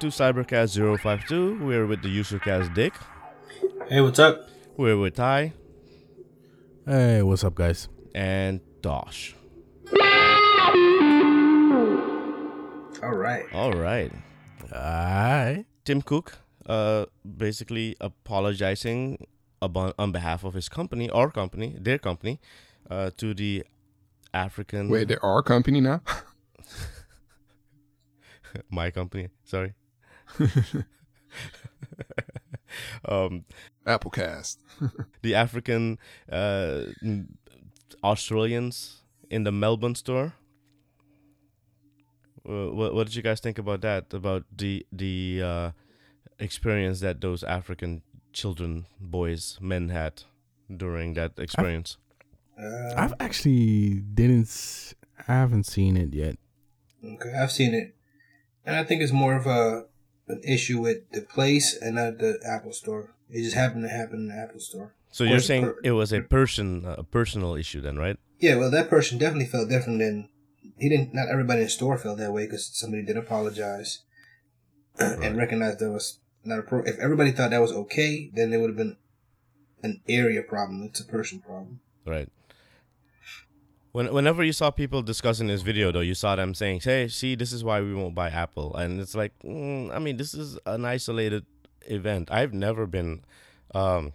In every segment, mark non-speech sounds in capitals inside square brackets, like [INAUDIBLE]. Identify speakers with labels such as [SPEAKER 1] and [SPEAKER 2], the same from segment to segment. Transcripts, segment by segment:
[SPEAKER 1] Yo, back to Cybercast 052. We're with the Usercast Dick.
[SPEAKER 2] Hey, what's up?
[SPEAKER 1] We're with Ty
[SPEAKER 3] Hey, what's up, guys?
[SPEAKER 1] and Dosh.
[SPEAKER 2] All right.
[SPEAKER 1] All right.
[SPEAKER 3] Hi.
[SPEAKER 1] Tim Cook, uh, basically apologizing about, on behalf of his company, our company, their company, uh, to the African.
[SPEAKER 4] Wait, there are company now? [LAUGHS]
[SPEAKER 1] my company. Sorry. [LAUGHS] um,
[SPEAKER 4] Applecast. [LAUGHS]
[SPEAKER 1] the African uh, Australians in the Melbourne store. Uh, what, what did you guys think about that? About the the uh, experience that those African children, boys, men had during that experience?
[SPEAKER 2] Uh,
[SPEAKER 3] I've actually didn't. I haven't seen it yet.
[SPEAKER 2] okay, I've seen it, and I think it's more of a an issue with the place and not the Apple Store. It just happened to happen in the Apple Store.
[SPEAKER 1] So you're saying
[SPEAKER 2] per-
[SPEAKER 1] it was a person, a personal issue, then, right?
[SPEAKER 2] Yeah, well, that person definitely felt different than he didn't. Not everybody in the store felt that way because somebody did apologize [CLEARS THROAT] and recognize that was not a pro. If everybody thought that was okay, then it would have been an area problem. It's a person problem.
[SPEAKER 1] Right. When, whenever you saw people discussing this video, though, you saw them saying, "Hey, see, this is why we won't buy Apple," and it's like, mm, I mean, this is an isolated event. I've never been, um,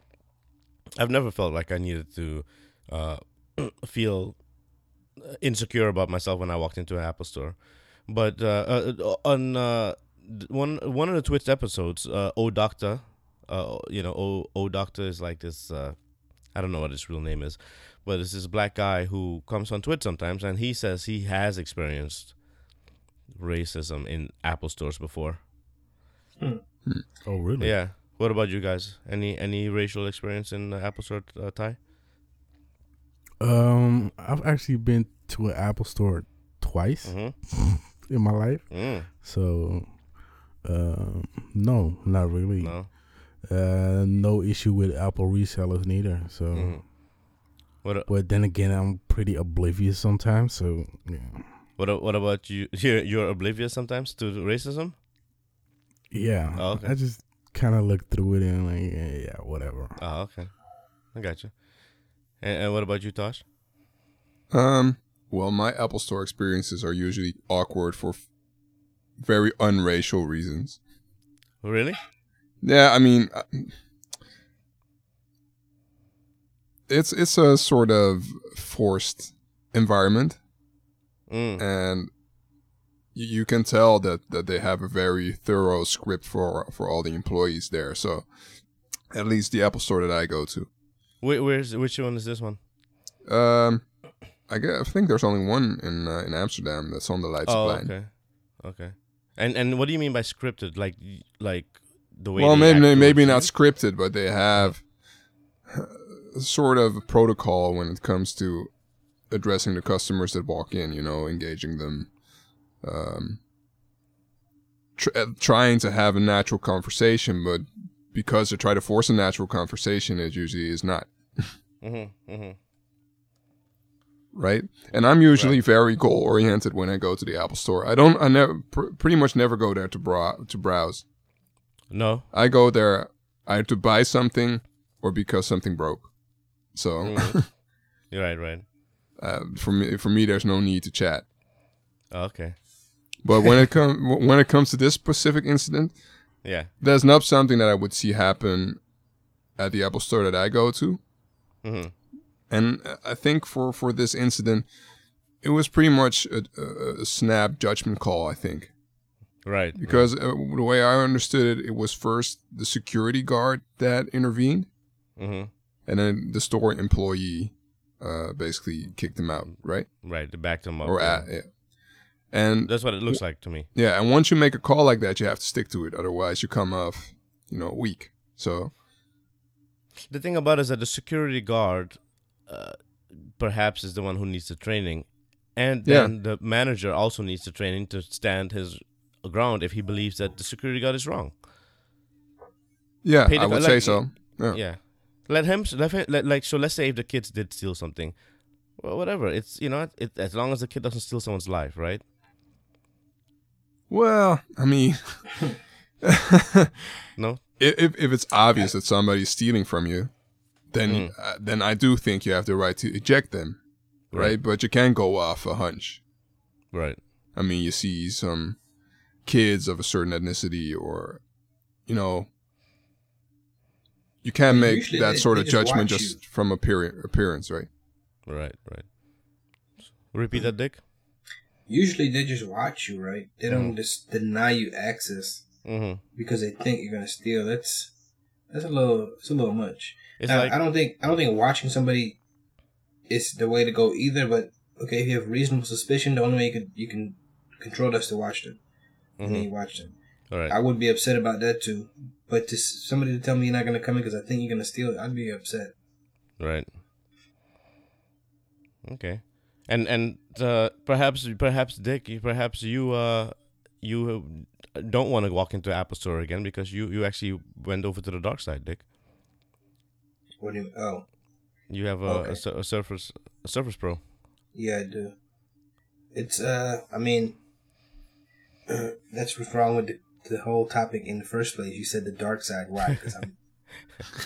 [SPEAKER 1] I've never felt like I needed to uh, [CLEARS THROAT] feel insecure about myself when I walked into an Apple store. But uh, uh, on uh, one one of the Twitch episodes, uh, O Doctor, uh, you know, O O Doctor is like this. Uh, I don't know what his real name is, but it's this black guy who comes on Twitter sometimes, and he says he has experienced racism in Apple stores before.
[SPEAKER 3] Oh, really?
[SPEAKER 1] Yeah. What about you guys? Any any racial experience in the Apple store, uh, Ty?
[SPEAKER 3] Um, I've actually been to an Apple store twice
[SPEAKER 1] Mm-hmm. [LAUGHS]
[SPEAKER 3] in my life,
[SPEAKER 1] Mm,
[SPEAKER 3] so um, no, not really.
[SPEAKER 1] no.
[SPEAKER 3] Uh, no issue with Apple resellers neither. So,
[SPEAKER 1] Mhm. What a-
[SPEAKER 3] but then again, I'm pretty oblivious sometimes. So, yeah,
[SPEAKER 1] what a- what about you? [LAUGHS] You're, you're oblivious sometimes to racism.
[SPEAKER 3] yeah.
[SPEAKER 1] Oh, okay.
[SPEAKER 3] I just kind of look through it and like, yeah, yeah, whatever.
[SPEAKER 1] Oh, okay. I got you. And, and what about you, Tosh?
[SPEAKER 4] Um, well, my Apple Store experiences are usually awkward for f- very unracial reasons.
[SPEAKER 1] Really?
[SPEAKER 4] Yeah, I mean, uh, it's it's a sort of forced environment,
[SPEAKER 1] Mm.
[SPEAKER 4] and you, you can tell that, that they have a very thorough script for for all the employees there. So, at least the Apple Store that I go to.
[SPEAKER 1] Wait, where's which one is this one?
[SPEAKER 4] Um, I guess, I think there's only one in uh, in Amsterdam that's on the lights
[SPEAKER 1] Oh, okay, okay. And and what do you mean by scripted? Like like the way?
[SPEAKER 4] Well, maybe maybe not scripted, but they have sort of protocol when it comes to addressing the customers that walk in. You know, engaging them, um, tr- uh, trying to have a natural conversation, but because to try to force a natural conversation, it usually is not.
[SPEAKER 1] Mm-hmm, mm-hmm.
[SPEAKER 4] right? And I'm usually very goal oriented when I go to the Apple Store. I don't. I never. Pr- pretty much never go there to brow to browse.
[SPEAKER 1] No.
[SPEAKER 4] I go there either to buy something or because something broke. So.
[SPEAKER 1] You're [LAUGHS] right, right.
[SPEAKER 4] uh, for me, for me, there's no need to chat.
[SPEAKER 1] Oh, okay.
[SPEAKER 4] But when it [LAUGHS] comes when it comes to this specific incident,
[SPEAKER 1] Yeah.
[SPEAKER 4] that's not something that I would see happen at the Apple Store that I go to.
[SPEAKER 1] Mm-hmm.
[SPEAKER 4] And I think for for this incident, it was pretty much a, a, snap judgment call. I think.
[SPEAKER 1] Right.
[SPEAKER 4] because uh, the way I understood it, it was first the security guard that intervened,
[SPEAKER 1] Mm-hmm.
[SPEAKER 4] And then the store employee uh, basically kicked him out, right?
[SPEAKER 1] Right. They backed him up.
[SPEAKER 4] Or
[SPEAKER 1] yeah.
[SPEAKER 4] at, yeah. And
[SPEAKER 1] That's what it looks like to me.
[SPEAKER 4] yeah, and once you make a call like that, you have to stick to it. Otherwise, you come off, you know, weak. So
[SPEAKER 1] The thing about it is that the security guard, uh, perhaps, is the one who needs the training, and
[SPEAKER 4] Yeah.
[SPEAKER 1] then the manager also needs the training to stand his ground if he believes that the security guard is wrong.
[SPEAKER 4] yeah, I would
[SPEAKER 1] guy-
[SPEAKER 4] say so. Yeah.
[SPEAKER 1] Yeah. Let him. Let him. Let, like so. Let's say if the kids did steal something, well, whatever. It's you know, it, as long as the kid doesn't steal someone's life, right?
[SPEAKER 4] Well, I mean, [LAUGHS]
[SPEAKER 1] No.
[SPEAKER 4] if if it's obvious that somebody's stealing from you, then
[SPEAKER 1] Mm.
[SPEAKER 4] uh, then I do think you have the right to eject them, right?
[SPEAKER 1] Right.
[SPEAKER 4] But you can't go off a hunch.
[SPEAKER 1] Right.
[SPEAKER 4] I mean, you see some kids of a certain ethnicity, or you know, you can't make
[SPEAKER 2] Usually
[SPEAKER 4] that
[SPEAKER 2] they-
[SPEAKER 4] sort
[SPEAKER 2] they
[SPEAKER 4] of
[SPEAKER 2] just
[SPEAKER 4] judgment just
[SPEAKER 2] you.
[SPEAKER 4] from appear- appearance, right?
[SPEAKER 1] Right. Right. Repeat that, Dick.
[SPEAKER 2] Usually they just watch you, right? They don't just deny you access
[SPEAKER 1] Mm-hmm.
[SPEAKER 2] because they think you're gonna steal. That's that's a little it's a little much.
[SPEAKER 1] It's
[SPEAKER 2] Now,
[SPEAKER 1] like
[SPEAKER 2] I don't think I don't think watching somebody is the way to go either. But okay, if you have reasonable suspicion, the only way you can you can control that's to watch them. And then
[SPEAKER 1] Mhm.
[SPEAKER 2] you watch them.
[SPEAKER 1] All right.
[SPEAKER 2] I would be upset about that too. But to somebody to tell me you're not gonna come in because I think you're gonna steal it, I'd be upset.
[SPEAKER 1] Right. Okay. And and uh, perhaps perhaps Dick, you- perhaps you uh you don't want to walk into Apple Store again because you you actually went over to the dark side, Dick.
[SPEAKER 2] What do you? Oh,
[SPEAKER 1] You have a,
[SPEAKER 2] Okay.
[SPEAKER 1] a, a Surface a Surface Pro.
[SPEAKER 2] yeah, I do. It's uh, I mean, [CLEARS THROAT] that's what's wrong with the, the whole topic in the first place. You said the dark side. Why? Because I'm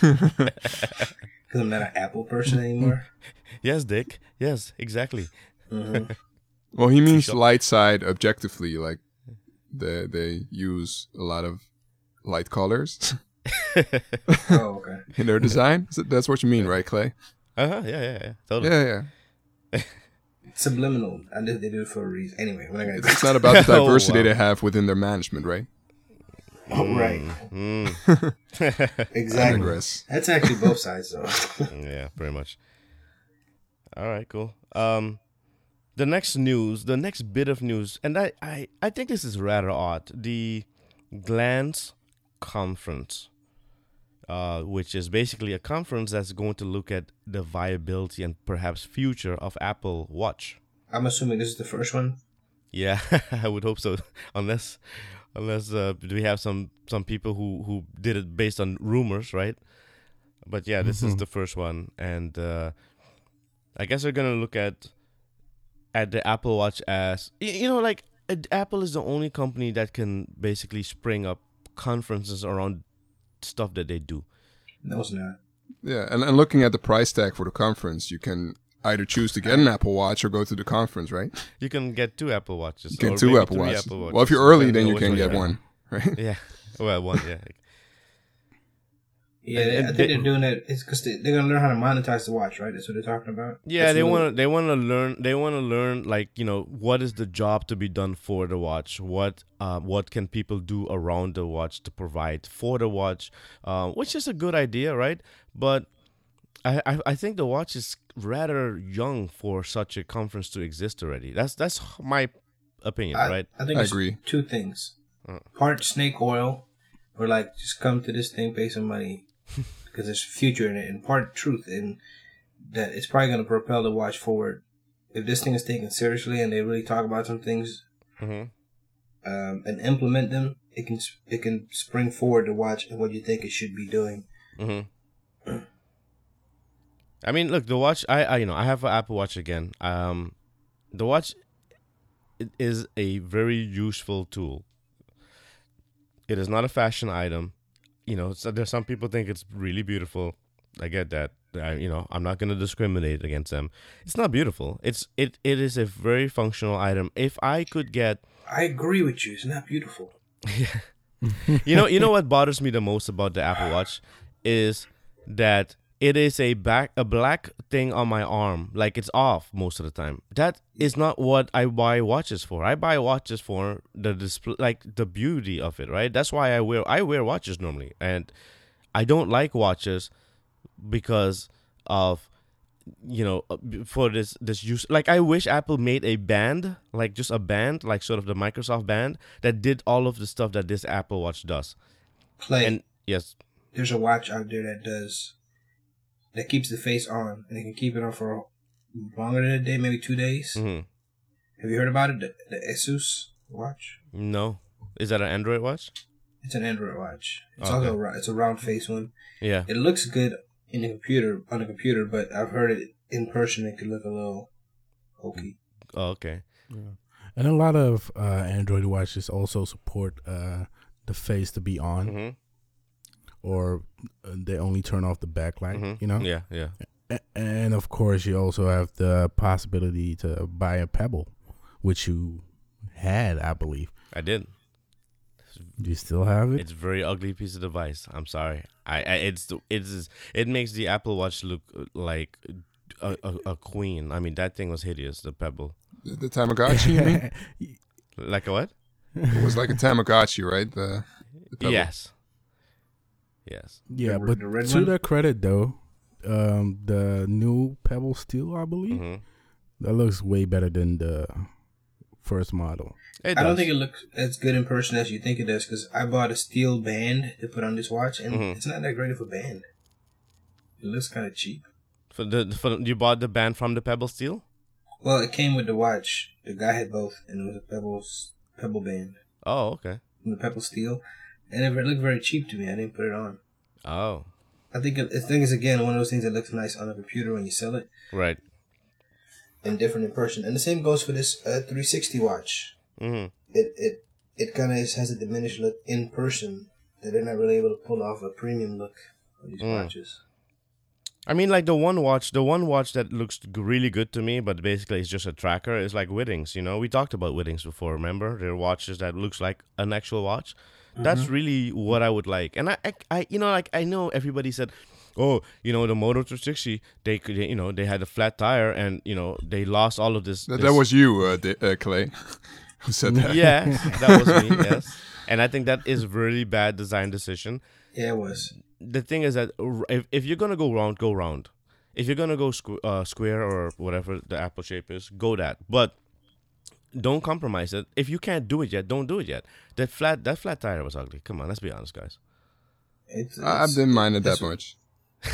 [SPEAKER 2] [LAUGHS] because I'm not an Apple person anymore. [LAUGHS]
[SPEAKER 1] Yes, Dick. Yes, exactly.
[SPEAKER 2] hmm [LAUGHS]
[SPEAKER 4] Well, he means light side objectively, like they they use a lot of light colors
[SPEAKER 2] Oh, okay.
[SPEAKER 4] in their design. Is it- That's what you mean, right, Clay?
[SPEAKER 1] Uh huh. Yeah, yeah, yeah. Totally.
[SPEAKER 4] Yeah, yeah.
[SPEAKER 2] Subliminal. I did. They do it for a reason. Anyway, we're not gonna.
[SPEAKER 4] It's not about the
[SPEAKER 1] Oh,
[SPEAKER 4] diversity
[SPEAKER 1] wow.
[SPEAKER 4] they have within their management, right?
[SPEAKER 2] Oh, right.
[SPEAKER 1] Mm.
[SPEAKER 4] I [LAUGHS] [LAUGHS]
[SPEAKER 2] Exactly. That's actually both sides, though. [LAUGHS]
[SPEAKER 1] yeah, pretty much. All right, cool. Um, the next news, the next bit of news, and I, I, I think this is rather odd. The Glance Conference, uh, which is basically a conference that's going to look at the viability and perhaps future of Apple Watch.
[SPEAKER 2] I'm assuming this is the first one.
[SPEAKER 1] Yeah, I would hope so. unless, unless uh, we have some some people who who did it based on rumors, right? But yeah, this is
[SPEAKER 3] Mhm.
[SPEAKER 1] the first one, and uh, I guess we're gonna look at at the Apple Watch as you know, like uh, Apple is the only company that can basically spring up conferences around stuff that they do.
[SPEAKER 2] No, it's not.
[SPEAKER 4] Yeah, and, and looking at the price tag for the conference, you can either choose to get an Apple Watch or go to the conference, right?
[SPEAKER 1] You can get two Apple Watches.
[SPEAKER 4] You get
[SPEAKER 1] or
[SPEAKER 4] two
[SPEAKER 1] maybe
[SPEAKER 4] Apple Watches.
[SPEAKER 1] Apple
[SPEAKER 4] Well, if you're early, then you can get one, right?
[SPEAKER 1] Yeah, well, one. Yeah.
[SPEAKER 2] Yeah,
[SPEAKER 1] And-
[SPEAKER 2] they-
[SPEAKER 1] and
[SPEAKER 2] I think
[SPEAKER 1] they-
[SPEAKER 2] they, are doing that. It's because they, they're gonna learn how to monetize the watch, right? That's what they're talking about.
[SPEAKER 1] Yeah,
[SPEAKER 2] That's
[SPEAKER 1] they want to. They want to learn. They want to learn, like you know, what is the job to be done for the watch? What, uh, what can people do around the watch to provide for the watch? Uh, which is a good idea, right? But I, I, I think the watch is rather young for such a conference to exist already. That's that's my opinion,
[SPEAKER 2] I,
[SPEAKER 1] right?
[SPEAKER 2] I think
[SPEAKER 4] I
[SPEAKER 2] it's
[SPEAKER 4] agree.
[SPEAKER 2] two things:
[SPEAKER 1] Uh.
[SPEAKER 2] part snake oil, or like just come to this thing, pay some money [LAUGHS] because there's future in it, and part truth in that it's probably gonna propel the watch forward. If this thing is taken seriously and they really talk about some things
[SPEAKER 1] hmm
[SPEAKER 2] um, and implement them, it can it can spring forward the watch and what you think it should be doing.
[SPEAKER 1] hmm [CLEARS THROAT] I mean, look, the watch. I, I, you know, I have an Apple Watch again. Um, the watch is a very useful tool. It is not a fashion item. You know, so there's some people think it's really beautiful. I get that. I, you know, I'm not gonna discriminate against them. It's not beautiful. It's it it is a very functional item. If I could get
[SPEAKER 2] I agree with you. It's not beautiful. Yeah. [LAUGHS] [LAUGHS]
[SPEAKER 1] you know, you know what bothers me the most about the Apple Watch is that it is a back a black thing on my arm, like it's off most of the time. That is not what I buy watches for. I buy watches for the display, like the beauty of it, right? That's why I wear I wear watches normally, and I don't like watches because of you know uh, for this this use like i wish apple made a band like just a band like sort of the microsoft band that did all of the stuff that this apple watch does
[SPEAKER 2] Play.
[SPEAKER 1] and yes
[SPEAKER 2] there's a watch out there that does that keeps the face on and it can keep it on for longer than a day, maybe two days.
[SPEAKER 1] hmm
[SPEAKER 2] Have you heard about it? The, the Asus watch.
[SPEAKER 1] no is that an android watch
[SPEAKER 2] It's an Android watch. It's
[SPEAKER 1] Okay.
[SPEAKER 2] also a, it's a round face one.
[SPEAKER 1] yeah
[SPEAKER 2] It looks good in the computer on the computer, but I've heard it in person. It could look a little hokey.
[SPEAKER 1] oh, okay
[SPEAKER 3] And a lot of uh, Android watches also support uh, the face to be on,
[SPEAKER 1] hmm
[SPEAKER 3] or uh, they only turn off the backlight.
[SPEAKER 1] hmm
[SPEAKER 3] You know.
[SPEAKER 1] Yeah, yeah.
[SPEAKER 3] And of course, you also have the possibility to buy a Pebble, which you had, I believe.
[SPEAKER 1] I did.
[SPEAKER 3] Do you still have it?
[SPEAKER 1] It's a very ugly piece of device. I'm sorry. I, I it's it's it makes the Apple Watch look uh, like a, a, a queen. I mean, that thing was hideous. The Pebble,
[SPEAKER 4] The, the Tamagotchi, you mean? [LAUGHS]
[SPEAKER 1] like a what?
[SPEAKER 4] It was like a Tamagotchi, right? The, the Pebble.
[SPEAKER 1] Yes. Yes.
[SPEAKER 3] yeah,
[SPEAKER 2] The-
[SPEAKER 3] but
[SPEAKER 2] the red
[SPEAKER 3] to
[SPEAKER 2] one?
[SPEAKER 3] their credit, though, um, the new Pebble Steel, I believe,
[SPEAKER 1] hmm
[SPEAKER 3] that looks way better than the first model.
[SPEAKER 1] It
[SPEAKER 2] I don't think it looks as good in person as you think it does because I bought a steel band to put on this watch and
[SPEAKER 1] Mhm.
[SPEAKER 2] it's not that great of a band. It looks kind of cheap.
[SPEAKER 1] for the for you bought the band from the Pebble Steel.
[SPEAKER 2] Well, it came with the watch. The guy had both, and it was a Pebbles Pebble band
[SPEAKER 1] Oh, okay.
[SPEAKER 2] from the Pebble Steel, and it looked very cheap to me. I didn't put it on.
[SPEAKER 1] Oh,
[SPEAKER 2] I think the thing is again one of those things that looks nice on a computer when you sell it,
[SPEAKER 1] right.
[SPEAKER 2] and different in person. And the same goes for this uh, 360 watch.
[SPEAKER 1] Mm-hmm.
[SPEAKER 2] It it it kind of has a diminished look in person that they're not really able to pull off a premium look on these
[SPEAKER 1] Mm.
[SPEAKER 2] watches.
[SPEAKER 1] I mean, like the one watch, the one watch that looks really good to me, but basically it's just a tracker. Is like Withings. You know, we talked about Withings before. Remember, they're watches that looks like an actual watch. That's really what I would like. And I, I, I, you know, like I know everybody said, oh, you know, the Moto 360, they could, you know, they had a flat tire, and you know, they lost all of this.
[SPEAKER 4] That,
[SPEAKER 1] this
[SPEAKER 4] that was you, uh, D- uh, Clay, [LAUGHS] who said that.
[SPEAKER 1] yeah, that was me. [LAUGHS] Yes, and I think that is really bad design decision.
[SPEAKER 2] Yeah, it was.
[SPEAKER 1] the thing is that if, if you're gonna go round, go round. If you're gonna go squ- uh, square or whatever the apple shape is, go that. But don't compromise it. If you can't do it yet, don't do it yet. That flat that flat tire was ugly. Come on, let's be honest, guys.
[SPEAKER 2] It's,
[SPEAKER 4] I, I
[SPEAKER 2] it's,
[SPEAKER 4] didn't mind it that much. [LAUGHS]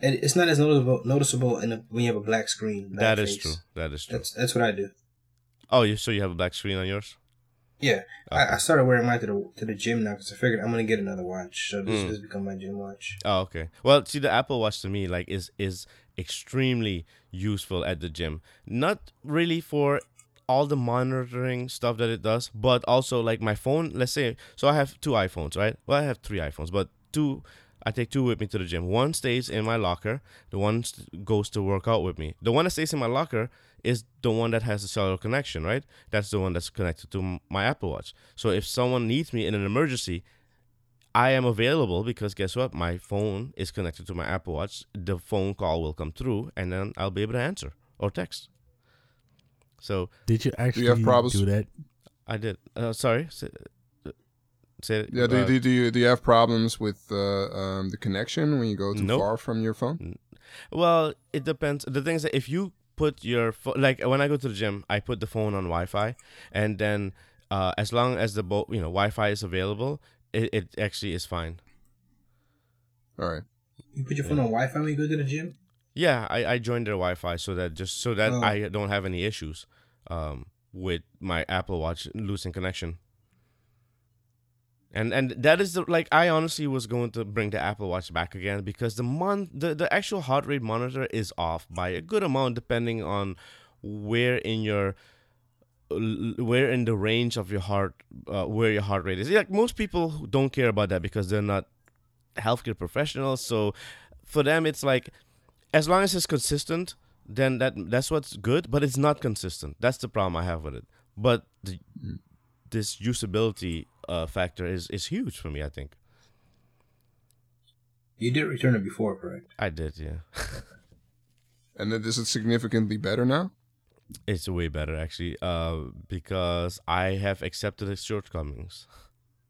[SPEAKER 2] and it's not as noticeable noticeable in a, when you have a black screen. black
[SPEAKER 1] That is
[SPEAKER 2] face.
[SPEAKER 1] true. That is true.
[SPEAKER 2] That's that's what I do.
[SPEAKER 1] Oh, you so you have a black screen on yours?
[SPEAKER 2] Yeah, I, I started wearing mine to the to the gym now because I figured I'm gonna get another watch. So this
[SPEAKER 1] Mm.
[SPEAKER 2] has become my gym watch.
[SPEAKER 1] Oh, okay. Well, see, the Apple Watch to me like is is extremely useful at the gym. Not really for all the monitoring stuff that it does, but also like my phone. Let's say, so I have two iPhones, right? Well, I have three iPhones, but two. I take two with me to the gym. One stays in my locker. The one goes to work out with me. The one that stays in my locker is the one that has a cellular connection, right? That's the one that's connected to my Apple Watch. So if someone needs me in an emergency, I am available because guess what? My phone is connected to my Apple Watch. The phone call will come through, and then I'll be able to answer or text. So
[SPEAKER 3] Did you actually
[SPEAKER 4] have problems-
[SPEAKER 3] do that?
[SPEAKER 1] I did. Uh, sorry. Say, say it.
[SPEAKER 4] Yeah, do,
[SPEAKER 1] uh,
[SPEAKER 4] do, do, you, do you have problems with uh, um, the connection when you go too
[SPEAKER 1] Nope.
[SPEAKER 4] far from your phone?
[SPEAKER 1] Well, it depends. The thing is that if you put your pho- like when I go to the gym, I put the phone on Wi-Fi, and then uh, as long as the bo- you know Wi-Fi is available, it, it actually is fine.
[SPEAKER 4] All right.
[SPEAKER 2] You put your phone on Wi-Fi when you go to the gym.
[SPEAKER 1] Yeah, I, I joined their Wi-Fi so that just so that
[SPEAKER 2] Oh.
[SPEAKER 1] I don't have any issues um, with my Apple Watch losing connection. And and that is the like I honestly was going to bring the Apple Watch back again because the mon the, the actual heart rate monitor is off by a good amount depending on where in your where in the range of your heart uh, where your heart rate is. Like most people don't care about that because they're not healthcare professionals. So for them, it's like as long as it's consistent, then that that's what's good. But it's not consistent. That's the problem I have with it. But the, this usability uh, factor is is huge for me. I think
[SPEAKER 2] You did return it before, correct?
[SPEAKER 1] I did. Yeah, [LAUGHS]
[SPEAKER 4] And then this is it significantly better now?
[SPEAKER 1] it's way better actually. Uh, because I have accepted its shortcomings,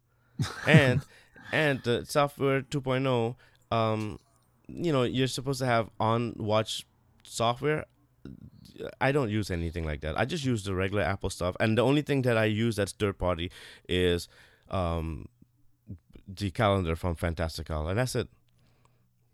[SPEAKER 1] [LAUGHS] and and the software 2.0. Um, you know, you're supposed to have on watch software. I don't use anything like that. I just use the regular Apple stuff, and the only thing that I use that's third party is um, the calendar from Fantastical, and that's it.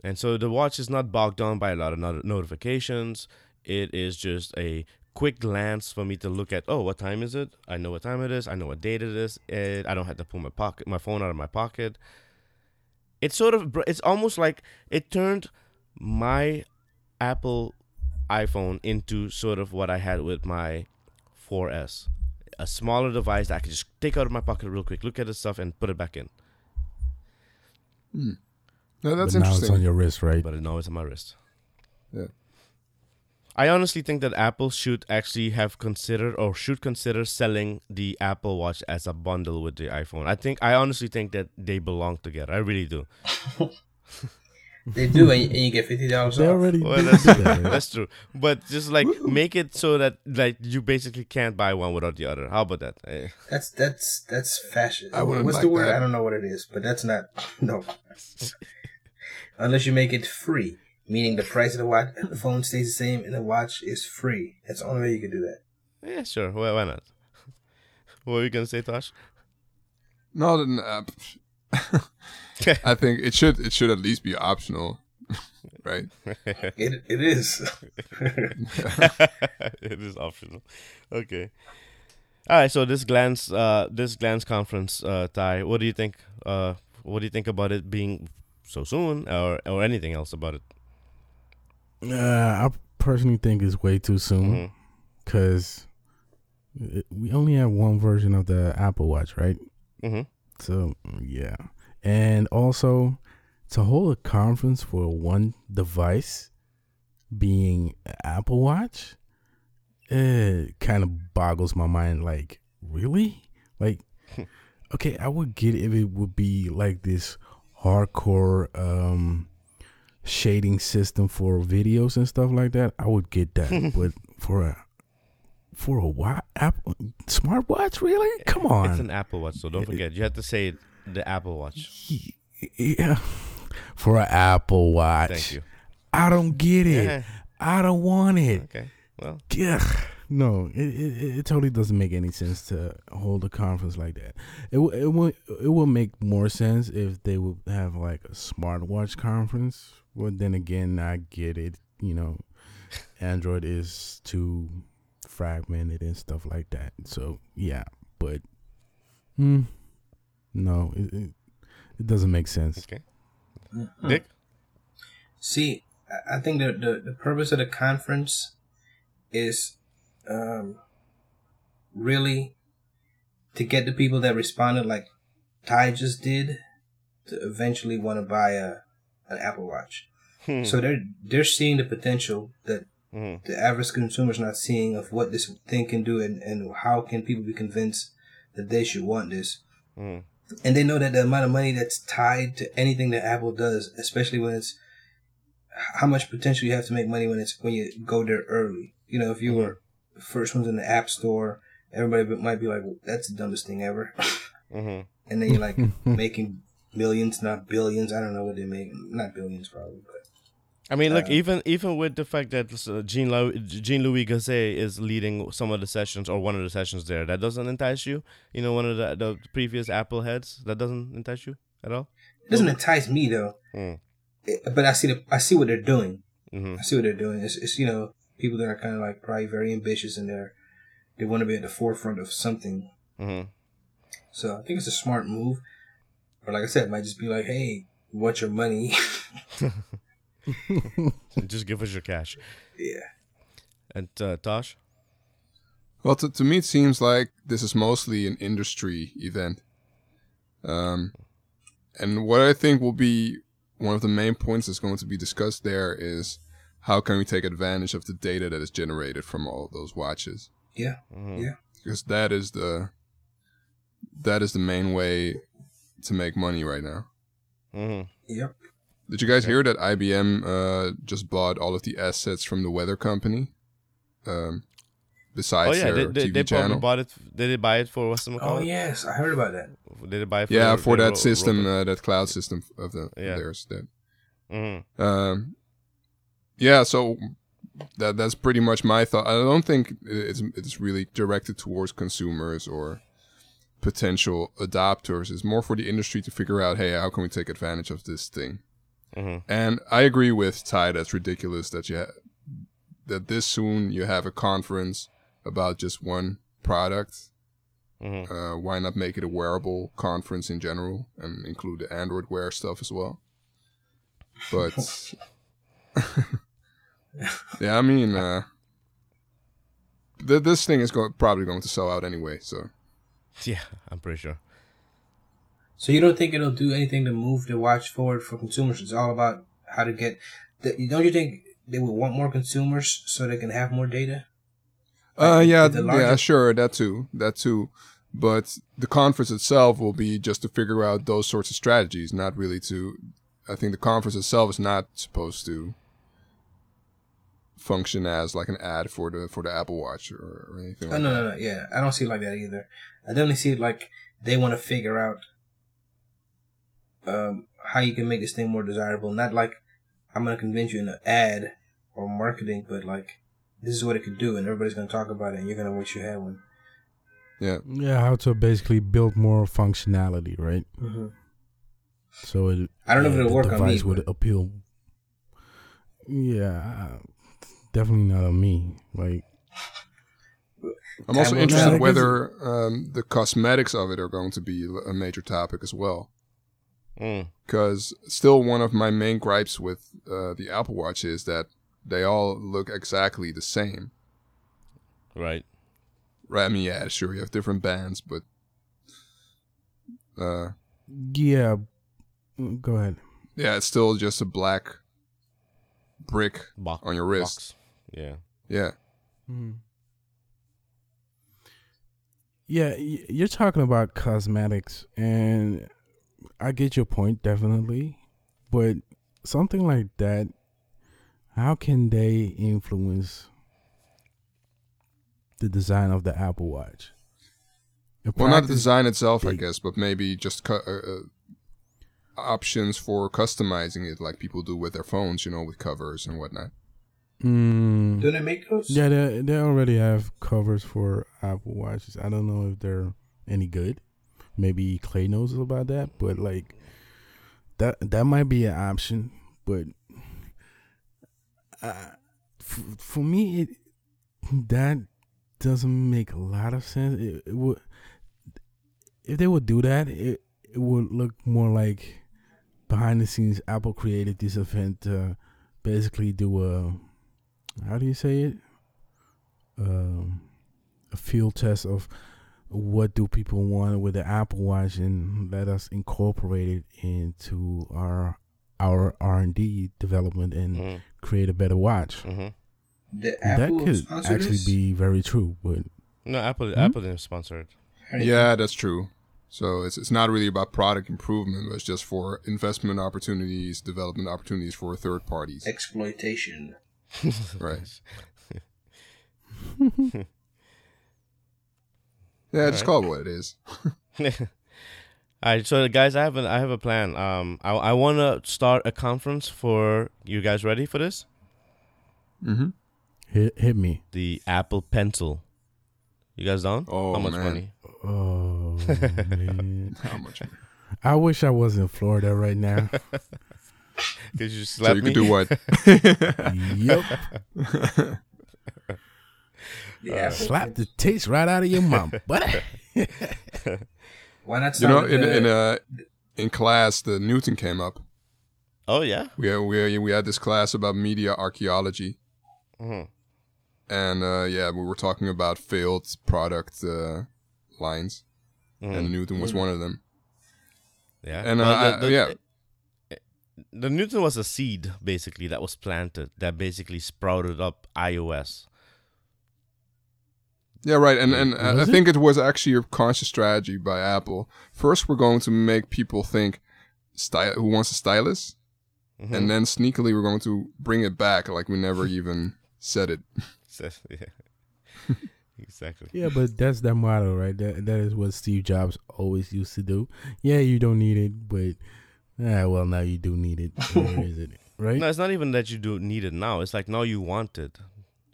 [SPEAKER 1] And so the watch is not bogged down by a lot of not- notifications. It is just a quick glance for me to look at. Oh, what time is it? I know what time it is. I know what date it is. And I don't have to pull my pocket, my phone out of my pocket. It's sort of it's almost like it turned my Apple iPhone into sort of what I had with my 4S. a smaller device that I could just take out of my pocket real quick, look at the stuff, and put it back in. Hmm.
[SPEAKER 4] No, that's
[SPEAKER 3] but now it's on your wrist, right?
[SPEAKER 1] But now it's on my wrist.
[SPEAKER 4] Yeah.
[SPEAKER 1] I honestly think that Apple should actually have considered or should consider selling the Apple Watch as a bundle with the iPhone. I think I honestly think that they belong together. I really do. [LAUGHS]
[SPEAKER 2] They do, and, and you get fifty dollars
[SPEAKER 3] They
[SPEAKER 2] off.
[SPEAKER 3] already
[SPEAKER 1] Well, that's, [LAUGHS]
[SPEAKER 3] that,
[SPEAKER 1] that's true. But just like make it so that like you basically can't buy one without the other. How about that? Eh,
[SPEAKER 2] That's that's that's fashion.
[SPEAKER 4] I wouldn't
[SPEAKER 2] What's
[SPEAKER 4] like
[SPEAKER 2] the word?
[SPEAKER 4] that.
[SPEAKER 2] I don't know what it is, but that's not [LAUGHS] no. Unless you make it free, meaning the price of the watch, the phone stays the same, and the watch is free. That's the only way you can do that.
[SPEAKER 1] Yeah, sure. Why, why not? [LAUGHS] What were you gonna say, Tosh?
[SPEAKER 4] No, then, uh, I think it should it should at least be optional, [LAUGHS] right? [LAUGHS]
[SPEAKER 2] It it is.
[SPEAKER 1] it is optional. Okay. All right. So this glance, uh, this glance conference, uh, Ty. What do you think? Uh, what do you think about it being so soon, or or anything else about it?
[SPEAKER 3] Uh, I personally think it's way too soon because we only have one version of the Apple Watch, right?
[SPEAKER 1] Mm-hmm.
[SPEAKER 3] So yeah, and also to hold a conference for one device, being Apple Watch, it kind of boggles my mind. Like, really? Like, [LAUGHS] okay, I would get it if it would be like this hardcore um shading system for videos and stuff like that. I would get that, [LAUGHS] but for a for a what Apple smartwatch, really? Come on.
[SPEAKER 1] It's an Apple Watch, so don't forget. You have to say the Apple Watch.
[SPEAKER 3] Yeah, for an Apple Watch.
[SPEAKER 1] Thank you.
[SPEAKER 3] I don't get it. I don't want it.
[SPEAKER 1] Okay. Well,
[SPEAKER 3] Ugh. No, it, it it totally doesn't make any sense to hold a conference like that. It w- it will it will make more sense if they would have like a smartwatch conference. But then again, I get it. You know, Android is too fragmented and stuff like that. So yeah, but hmm, no, it, it it doesn't make sense.
[SPEAKER 1] okay.
[SPEAKER 2] Hmm.
[SPEAKER 1] Dick.
[SPEAKER 2] See, I- I think the, the the purpose of the conference is um really to get the people that responded like Ty just did to eventually want to buy a an Apple Watch.
[SPEAKER 1] Hmm.
[SPEAKER 2] So they're they're seeing the potential that
[SPEAKER 1] Mhm.
[SPEAKER 2] the average consumer's not seeing of what this thing can do and, and how can people be convinced that they should want this.
[SPEAKER 1] Mhm.
[SPEAKER 2] And they know that the amount of money that's tied to anything that Apple does, especially when it's how much potential you have to make money when it's when you go there early. You know, if you were the first ones in the App Store, everybody might be like, well, "That's the dumbest thing ever,"
[SPEAKER 1] Mhm.
[SPEAKER 2] and then you're like [LAUGHS] making millions, not billions. I don't know what they make, not billions probably, but
[SPEAKER 1] I mean, look,
[SPEAKER 2] Uh,
[SPEAKER 1] even even with the fact that uh, Jean Louis, Jean Louis Gassée is leading some of the sessions or one of the sessions there, that doesn't entice you. You know, one of the the previous Apple heads that doesn't entice you at all.
[SPEAKER 2] it doesn't entice me though.
[SPEAKER 1] Mm.
[SPEAKER 2] It- but I see the I see what they're doing.
[SPEAKER 1] hmm
[SPEAKER 2] I see what they're doing. It's, it's you know people that are kind of like probably very ambitious and they're they want to be at the forefront of something.
[SPEAKER 1] hmm
[SPEAKER 2] So I think it's a smart move. Or like I said, it might just be like, hey, we want your money? [LAUGHS] [LAUGHS]
[SPEAKER 1] Just give us your cash.
[SPEAKER 2] yeah.
[SPEAKER 1] And uh, Tosh.
[SPEAKER 4] Well, to, to me, it seems like this is mostly an industry event. Um, and what I think will be one of the main points that's going to be discussed there is how can we take advantage of the data that is generated from all those watches?
[SPEAKER 2] Yeah.
[SPEAKER 1] Mhm.
[SPEAKER 2] Yeah.
[SPEAKER 4] Because that is the that is the main way to make money right now.
[SPEAKER 1] Mm-hmm.
[SPEAKER 2] Yep.
[SPEAKER 4] Did you guys hear that IBM uh, just bought all of the assets from the weather company? Um,
[SPEAKER 1] Oh
[SPEAKER 4] besides
[SPEAKER 1] yeah, they,
[SPEAKER 4] their
[SPEAKER 1] they,
[SPEAKER 4] TV
[SPEAKER 1] they
[SPEAKER 4] channel.
[SPEAKER 1] bought it. Did they buy it for what's the
[SPEAKER 2] Oh yes, I heard about that.
[SPEAKER 1] Did they buy it for
[SPEAKER 4] yeah,
[SPEAKER 1] their-
[SPEAKER 4] for
[SPEAKER 1] their
[SPEAKER 4] that
[SPEAKER 1] ro-
[SPEAKER 4] system, uh, that cloud system of the
[SPEAKER 1] Yeah.
[SPEAKER 4] theirs. That,
[SPEAKER 1] Mm-hmm.
[SPEAKER 4] um, yeah, so that that's pretty much my thought. I don't think it's it's really directed towards consumers or potential adopters. It's more for the industry to figure out, hey, how can we take advantage of this thing?
[SPEAKER 1] Mhm.
[SPEAKER 4] And I agree with Ty. That's ridiculous that you ha- that this soon you have a conference about just one product.
[SPEAKER 1] Mhm.
[SPEAKER 4] Uh, why not make it a wearable conference in general and include the Android Wear stuff as well? But [LAUGHS] [LAUGHS] yeah, I mean, uh, th- this thing is go- probably going to sell out anyway. So
[SPEAKER 1] Yeah, I'm pretty sure.
[SPEAKER 2] So you don't think it'll do anything to move the watch forward for consumers? It's all about how to get. The, don't you think they would want more consumers so they can have more data?
[SPEAKER 4] Uh, yeah,
[SPEAKER 2] larger-
[SPEAKER 4] yeah, sure, that too, that too. But the conference itself will be just to figure out those sorts of strategies, not really to. I think the conference itself is not supposed to function as like an ad for the for the Apple Watch or, or anything.
[SPEAKER 2] Oh
[SPEAKER 4] Like
[SPEAKER 2] no,
[SPEAKER 4] that.
[SPEAKER 2] no, no. Yeah, I don't see it like that either. I definitely see it like they want to figure out um, how you can make this thing more desirable. Not like I'm gonna convince you in an ad or marketing, but like this is what it could do, and everybody's gonna talk about it, and you're gonna wish you had one.
[SPEAKER 4] Yeah,
[SPEAKER 3] Yeah, how to basically build more functionality, right?
[SPEAKER 2] Mm-hmm.
[SPEAKER 3] So it,
[SPEAKER 2] I don't know if it'll
[SPEAKER 3] the
[SPEAKER 2] work on me,
[SPEAKER 3] device would
[SPEAKER 2] but-
[SPEAKER 3] appeal. Yeah, uh, definitely not on me. Like,
[SPEAKER 4] I'm also interested
[SPEAKER 3] tell.
[SPEAKER 4] whether um, the cosmetics of it are going to be a major topic as well.
[SPEAKER 1] Mm.
[SPEAKER 4] Because still, one of my main gripes with uh, the Apple Watch is that they all look exactly the same.
[SPEAKER 1] Right.
[SPEAKER 4] Right? I mean, yeah, sure, you have different bands, but uh,
[SPEAKER 3] yeah, mm, go ahead.
[SPEAKER 4] yeah, it's still just a black brick
[SPEAKER 1] Box
[SPEAKER 4] on your wrist.
[SPEAKER 1] Box. Yeah.
[SPEAKER 4] Yeah,
[SPEAKER 3] Mhm. Yeah, you're talking about cosmetics, and I get your point definitely, but something like that, how can they influence the design of the Apple Watch? A
[SPEAKER 4] well, not the design itself, I guess, but maybe just cu- uh, uh, options for customizing it, like people do with their phones, you know, with covers and whatnot.
[SPEAKER 3] Mm.
[SPEAKER 2] Do they make those?
[SPEAKER 3] Yeah, they they already have covers for Apple Watches. I don't know if they're any good. Maybe Clay knows about that, but like that that might be an option. But uh, f- for me, it that doesn't make a lot of sense. It, it would if they would do that, it it would look more like behind the scenes. Apple created this event to basically do a how do you say it? Um, a field test of what do people want with the Apple Watch, and let us incorporate it into our our R and D development and
[SPEAKER 1] Mm.
[SPEAKER 3] create a better watch.
[SPEAKER 1] hmm
[SPEAKER 2] The Apple
[SPEAKER 3] that could actually
[SPEAKER 2] this?
[SPEAKER 3] be very true, but
[SPEAKER 1] No, Apple.
[SPEAKER 3] Hmm?
[SPEAKER 1] Apple didn't sponsor it.
[SPEAKER 2] How do you-
[SPEAKER 4] Yeah, that's true. So it's it's not really about product improvement, but it's just for investment opportunities, development opportunities for third parties.
[SPEAKER 2] exploitation.
[SPEAKER 4] Right. [LAUGHS] Yeah, just call it what it is. [LAUGHS]
[SPEAKER 1] All right, so guys, I have a I have a plan. Um, I I want to start a conference for you guys. Ready for this?
[SPEAKER 4] Mm-hmm.
[SPEAKER 3] hit hit me.
[SPEAKER 1] The Apple Pencil. You guys down?
[SPEAKER 4] Oh,
[SPEAKER 1] How much
[SPEAKER 4] man.
[SPEAKER 1] money?
[SPEAKER 3] Oh [LAUGHS] man,
[SPEAKER 4] How much?
[SPEAKER 3] I wish I was in Florida right now. [LAUGHS]
[SPEAKER 1] Did you
[SPEAKER 4] so you
[SPEAKER 1] me?
[SPEAKER 4] could do what?
[SPEAKER 3] yep,
[SPEAKER 2] The Apple
[SPEAKER 3] slap the taste right out of your mouth, [LAUGHS] buddy.
[SPEAKER 2] Why not
[SPEAKER 4] you know, in
[SPEAKER 2] the-
[SPEAKER 4] in uh in class, the Newton came up.
[SPEAKER 1] Oh yeah.
[SPEAKER 4] We had, we we had this class about media archaeology,
[SPEAKER 1] Mhm.
[SPEAKER 4] and uh, yeah, we were talking about failed product uh, lines,
[SPEAKER 1] Mhm.
[SPEAKER 4] and Newton was one of them.
[SPEAKER 1] Yeah.
[SPEAKER 4] And, uh,
[SPEAKER 1] Well,
[SPEAKER 4] I- yeah.
[SPEAKER 1] The Newton was a seed basically that was planted that basically sprouted up iOS.
[SPEAKER 4] Yeah, right. And and uh, I
[SPEAKER 3] it?
[SPEAKER 4] think it was actually a conscious strategy by Apple. First, we're going to make people think, sty- who wants a stylus,
[SPEAKER 1] Mhm.
[SPEAKER 4] and then sneakily we're going to bring it back like we never [LAUGHS] even said it.
[SPEAKER 1] So, yeah. [LAUGHS] exactly.
[SPEAKER 3] Yeah, but that's their motto, right? That that is what Steve Jobs always used to do. Yeah, you don't need it, but ah, well, now you do need it. [LAUGHS] Where is it? Right?
[SPEAKER 1] No, it's not even that you do need it now. It's like now you want it.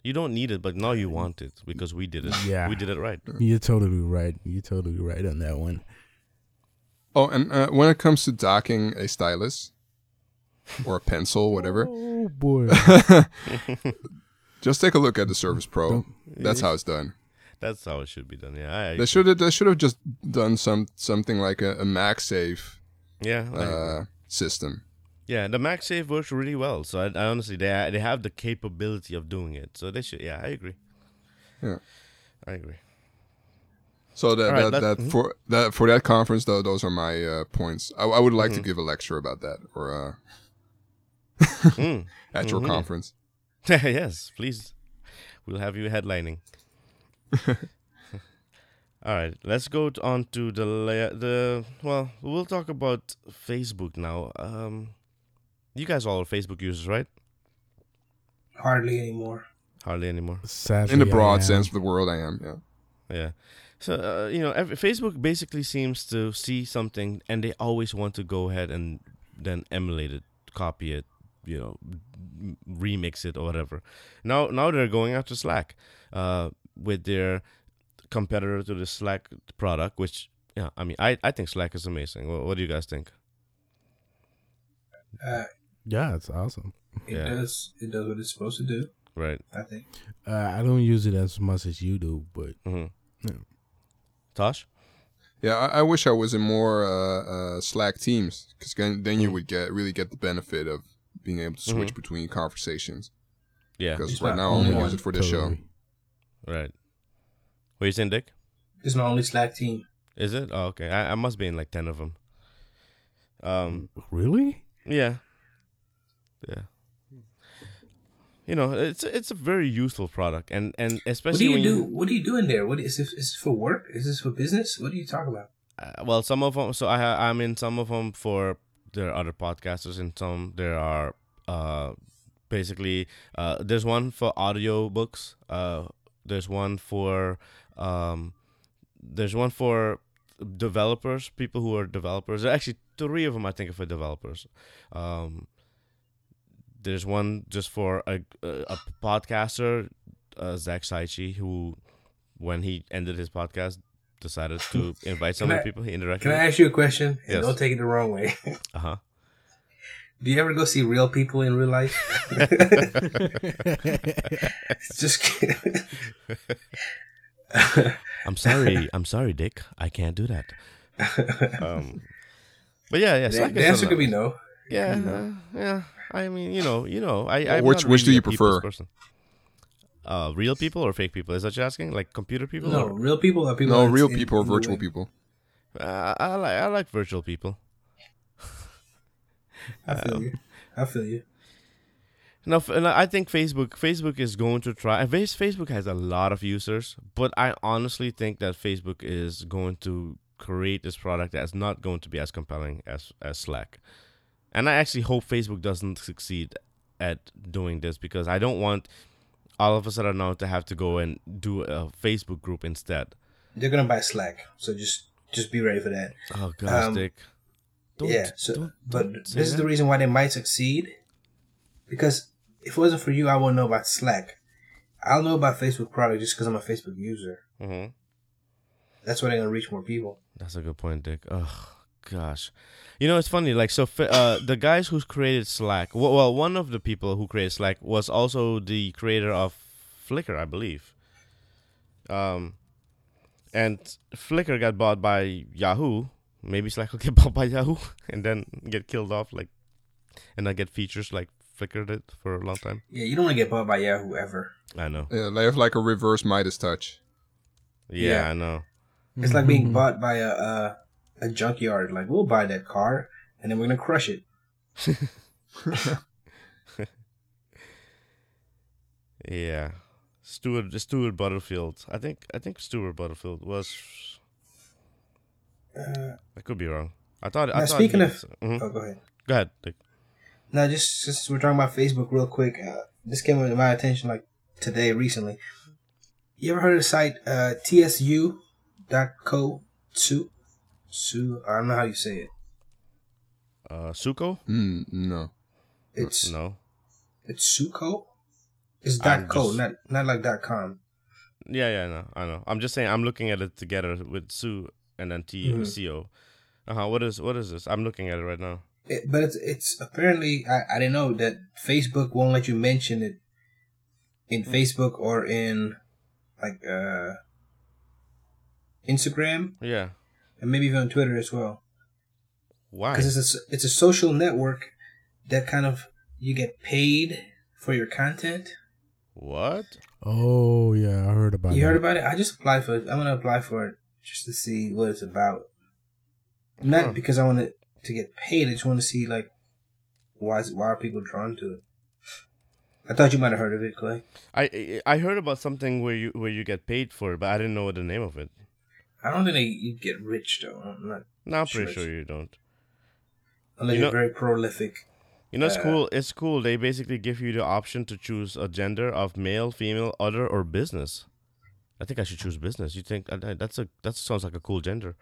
[SPEAKER 1] You don't need it, but now you want it because we did it.
[SPEAKER 3] Yeah.
[SPEAKER 1] We did it right.
[SPEAKER 3] You're totally right. You're totally right on that one.
[SPEAKER 4] Oh, and uh, when it comes to docking a stylus or a pencil, whatever, [LAUGHS]
[SPEAKER 3] Oh boy. [LAUGHS]
[SPEAKER 4] just take a look at the Surface Pro.
[SPEAKER 3] Don't-
[SPEAKER 4] That's how it's done.
[SPEAKER 1] That's how it should be done. Yeah. I,
[SPEAKER 4] They should have they should have just done some something like a, a MagSafe
[SPEAKER 1] yeah. I-
[SPEAKER 4] uh, system.
[SPEAKER 1] yeah. The MagSafe works really well. So I, I honestly, they they have the capability of doing it. So they should. Yeah, I agree.
[SPEAKER 4] Yeah.
[SPEAKER 1] I agree.
[SPEAKER 4] So that
[SPEAKER 1] right,
[SPEAKER 4] that, that
[SPEAKER 1] mhm.
[SPEAKER 4] for that for that conference though, those are my uh, points. I, I would like
[SPEAKER 1] Mm-hmm.
[SPEAKER 4] to give a lecture about that or uh,
[SPEAKER 1] Mm. [LAUGHS]
[SPEAKER 4] at your
[SPEAKER 1] Mhm.
[SPEAKER 4] conference. [LAUGHS]
[SPEAKER 1] yes, please. We'll have you headlining. [LAUGHS] All right, let's go on to the la- the well. We'll talk about Facebook now. Um, you guys all are Facebook users, right?
[SPEAKER 2] Hardly anymore.
[SPEAKER 1] Hardly anymore.
[SPEAKER 3] Sadly,
[SPEAKER 4] In the broad sense of the world, I am. Yeah.
[SPEAKER 1] Yeah. So uh, you know, every, Facebook basically seems to see something, and they always want to go ahead and then emulate it, copy it, you know, remix it or whatever. Now, now they're going after Slack, uh, with their competitor to the Slack product, which yeah, I mean, I I think Slack is amazing. What, what do you guys think?
[SPEAKER 2] Uh,
[SPEAKER 3] Yeah, it's awesome.
[SPEAKER 2] it
[SPEAKER 1] Yeah.
[SPEAKER 2] does. It does what it's supposed to do.
[SPEAKER 1] Right.
[SPEAKER 2] I think.
[SPEAKER 3] Uh, I don't use it as much as you do, but
[SPEAKER 1] hmm
[SPEAKER 3] Yeah.
[SPEAKER 1] Tosh.
[SPEAKER 4] Yeah, I, I wish I was in more uh, uh, Slack teams because then, then you
[SPEAKER 1] Mm.
[SPEAKER 4] would get really get the benefit of being able to switch between conversations.
[SPEAKER 1] Yeah.
[SPEAKER 4] Because right now I only
[SPEAKER 2] only
[SPEAKER 4] use it for this show.
[SPEAKER 1] Right. What you saying, Dick?
[SPEAKER 2] It's is my only Slack team.
[SPEAKER 1] Is it? Oh, okay. I, I must be in like ten of them. Um.
[SPEAKER 3] Really?
[SPEAKER 1] Yeah. Yeah. You know, it's it's a very useful product, and and especially
[SPEAKER 2] What do
[SPEAKER 1] especially
[SPEAKER 2] you
[SPEAKER 1] when
[SPEAKER 2] do? What are you doing there? What is this? Is this for work? Is this for business? What do you talk about?
[SPEAKER 1] uh, well, some of them. So I I'm in some of them for there are other podcasters, and some there are uh basically uh there's one for audio books. Uh, there's one for um, there's one for developers, people who are developers. There are actually three of them, I think, are for developers. Um, there's one just for a a, a podcaster, uh, Zach Saichi, who when he ended his podcast decided to [LAUGHS] invite some of
[SPEAKER 2] I-
[SPEAKER 1] the people he interacted
[SPEAKER 2] Can I ask you a question? And don't take it the wrong way. [LAUGHS]
[SPEAKER 1] Uh huh.
[SPEAKER 2] do you ever go see real people in real life? [LAUGHS] Just kidding. [LAUGHS]
[SPEAKER 1] I'm sorry. I'm sorry, Dick. I can't do that. Um, but yeah, yeah.
[SPEAKER 2] the, the answer could be no.
[SPEAKER 1] Yeah, uh, yeah. I mean, you know, you know. I, I'm
[SPEAKER 4] Which-
[SPEAKER 1] not
[SPEAKER 4] which do you prefer?
[SPEAKER 1] Person. Uh, real people or fake people? Is that you're asking? Like computer people?
[SPEAKER 2] No,
[SPEAKER 1] Or,
[SPEAKER 2] real people are people.
[SPEAKER 4] No, real
[SPEAKER 2] in-
[SPEAKER 4] people or virtual
[SPEAKER 2] the-
[SPEAKER 4] people.
[SPEAKER 1] uh, I like I like virtual people.
[SPEAKER 2] I feel you. I feel you.
[SPEAKER 1] No, f- and I think Facebook Facebook is going to try. Facebook has a lot of users, but I honestly think that Facebook is going to create this product that's not going to be as compelling as as Slack. And I actually hope Facebook doesn't succeed at doing this because I don't want all of a sudden now to have to go and do a Facebook group instead.
[SPEAKER 2] They're gonna buy Slack, so just just be ready for that.
[SPEAKER 1] Oh gosh,
[SPEAKER 2] Um,
[SPEAKER 1] Dick. Don't,
[SPEAKER 2] yeah. So,
[SPEAKER 1] don't-
[SPEAKER 2] but
[SPEAKER 1] don't say
[SPEAKER 2] this is the reason why they might succeed. Because if it wasn't for you, I wouldn't know about Slack. I'll know about Facebook product just because I'm a Facebook user.
[SPEAKER 1] Mhm.
[SPEAKER 2] That's why they're gonna reach more people.
[SPEAKER 1] That's a good point, Dick. Oh gosh, you know it's funny. Like so, uh, the guys who created Slack. Well, well, one of the people who created Slack was also the creator of Flickr, I believe. Um, and Flickr got bought by Yahoo. Maybe Slack will get [LAUGHS] bought by Yahoo and then get killed off, like, and not get features like Flickr it for a long time.
[SPEAKER 2] Yeah, you don't want to get bought by Yahoo ever.
[SPEAKER 1] I know.
[SPEAKER 4] Yeah, they have like a reverse Midas touch.
[SPEAKER 1] Yeah,
[SPEAKER 2] Yeah.
[SPEAKER 1] I know.
[SPEAKER 2] It's like being bought by a, a a junkyard. Like we'll buy that car and then we're gonna crush it. [LAUGHS]
[SPEAKER 1] Yeah, Stuart Stuart Butterfield. I think I think Stuart Butterfield was.
[SPEAKER 2] Uh,
[SPEAKER 1] I could be wrong. I thought. I
[SPEAKER 2] Now,
[SPEAKER 1] thought
[SPEAKER 2] speaking
[SPEAKER 1] he
[SPEAKER 2] of-
[SPEAKER 1] was- Mhm.
[SPEAKER 2] oh, go ahead.
[SPEAKER 1] go ahead. Dick.
[SPEAKER 2] Now, just since we're talking about Facebook real quick, uh, this came to my attention like today recently. You ever heard of the site uh, tsu.co? Su? Su? I don't know how you say it.
[SPEAKER 1] Uh, Suko?
[SPEAKER 4] Mm, no.
[SPEAKER 2] It's
[SPEAKER 1] No.
[SPEAKER 2] it's Suco. It's
[SPEAKER 1] I'm
[SPEAKER 2] dot co,
[SPEAKER 1] just-
[SPEAKER 2] not not like dot com.
[SPEAKER 1] Yeah, yeah, no, I know. I'm just saying. I'm looking at it together with Sue and then T
[SPEAKER 2] Mhm.
[SPEAKER 1] C O. Uh huh. What is what is this? I'm looking at it right now.
[SPEAKER 2] It, but it's it's apparently I, I didn't know that Facebook won't let you mention it in Facebook or in like uh Instagram
[SPEAKER 1] Yeah.
[SPEAKER 2] and maybe even on Twitter as well.
[SPEAKER 1] Why?
[SPEAKER 2] because it's a s- it's a social network that kind of you get paid for your content.
[SPEAKER 1] What?
[SPEAKER 3] Oh yeah, I heard about. It.
[SPEAKER 2] You
[SPEAKER 3] that.
[SPEAKER 2] heard about it? I just applied for it. I'm gonna apply for it just to see what it's about. Not
[SPEAKER 1] Huh.
[SPEAKER 2] because I want it to get paid. I just want to see like why is, why are people drawn to it. I thought you might have heard of it, Clay.
[SPEAKER 1] I I- heard about something where you where you get paid for it, but I didn't know what the name of it.
[SPEAKER 2] I don't think you get rich though. I'm not
[SPEAKER 1] No, I'm pretty
[SPEAKER 2] Sure.
[SPEAKER 1] you don't.
[SPEAKER 2] unless
[SPEAKER 1] You
[SPEAKER 2] are
[SPEAKER 1] know-
[SPEAKER 2] very prolific.
[SPEAKER 1] You know, it's
[SPEAKER 2] Uh,
[SPEAKER 1] cool. It's cool. They basically give you the option to choose a gender of male, female, other, or business. I think I should choose business. You think that's a that sounds like a cool gender?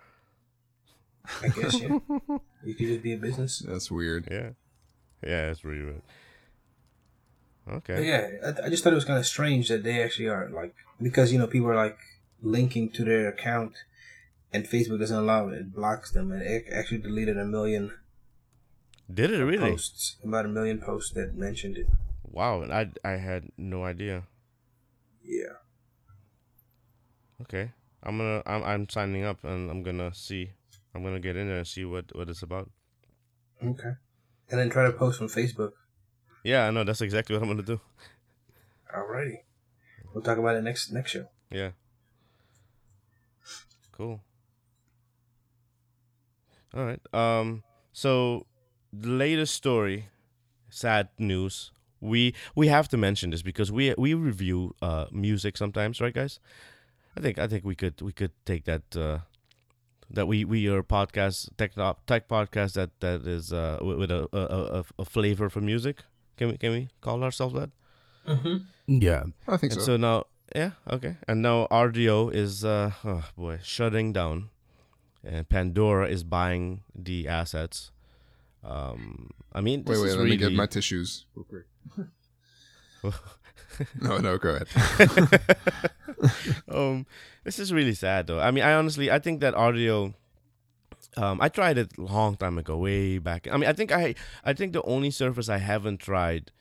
[SPEAKER 2] I guess yeah. [LAUGHS] you could just be a business.
[SPEAKER 4] That's weird.
[SPEAKER 1] Yeah, yeah, that's really weird.
[SPEAKER 2] But
[SPEAKER 1] Okay.
[SPEAKER 2] yeah, I, I just thought it was kind of strange that they actually are like because you know people are like linking to their account, and Facebook doesn't allow it; it blocks them, and it actually deleted a million
[SPEAKER 1] Did it really?
[SPEAKER 2] posts, about a million posts that mentioned it.
[SPEAKER 1] Wow, and I I had no idea.
[SPEAKER 2] Yeah,
[SPEAKER 1] Okay, I'm gonna I'm I'm signing up and I'm gonna see. I'm gonna get in there and see what what it's about.
[SPEAKER 2] okay. And then try to post on Facebook.
[SPEAKER 1] Yeah, I know that's exactly what I'm gonna do.
[SPEAKER 2] Alrighty, we'll talk about it next next show.
[SPEAKER 1] Yeah. Cool. All right. Um. So the latest story, sad news. We we have to mention this because we we review uh music sometimes, right, guys? I think I think we could we could take that uh that we we are podcast tech tech podcast that that is uh with, with a, a a a flavor for music. Can we can we call ourselves that?
[SPEAKER 2] Mm-hmm.
[SPEAKER 3] Yeah,
[SPEAKER 4] I think
[SPEAKER 1] And
[SPEAKER 4] so.
[SPEAKER 1] so now, yeah, okay. And now Rdio is, uh, oh boy, shutting down, and Pandora is buying the assets. Um, I mean,
[SPEAKER 4] wait,
[SPEAKER 1] this
[SPEAKER 4] wait.
[SPEAKER 1] is
[SPEAKER 4] Let
[SPEAKER 1] really,
[SPEAKER 4] me get my tissues real quick. [LAUGHS] no, no, go ahead. [LAUGHS] [LAUGHS]
[SPEAKER 1] um, this is really sad though. I mean, I honestly, I think that Rdio. Um, I tried it a long time ago, way back. I mean, I think I, I think the only surface I haven't tried,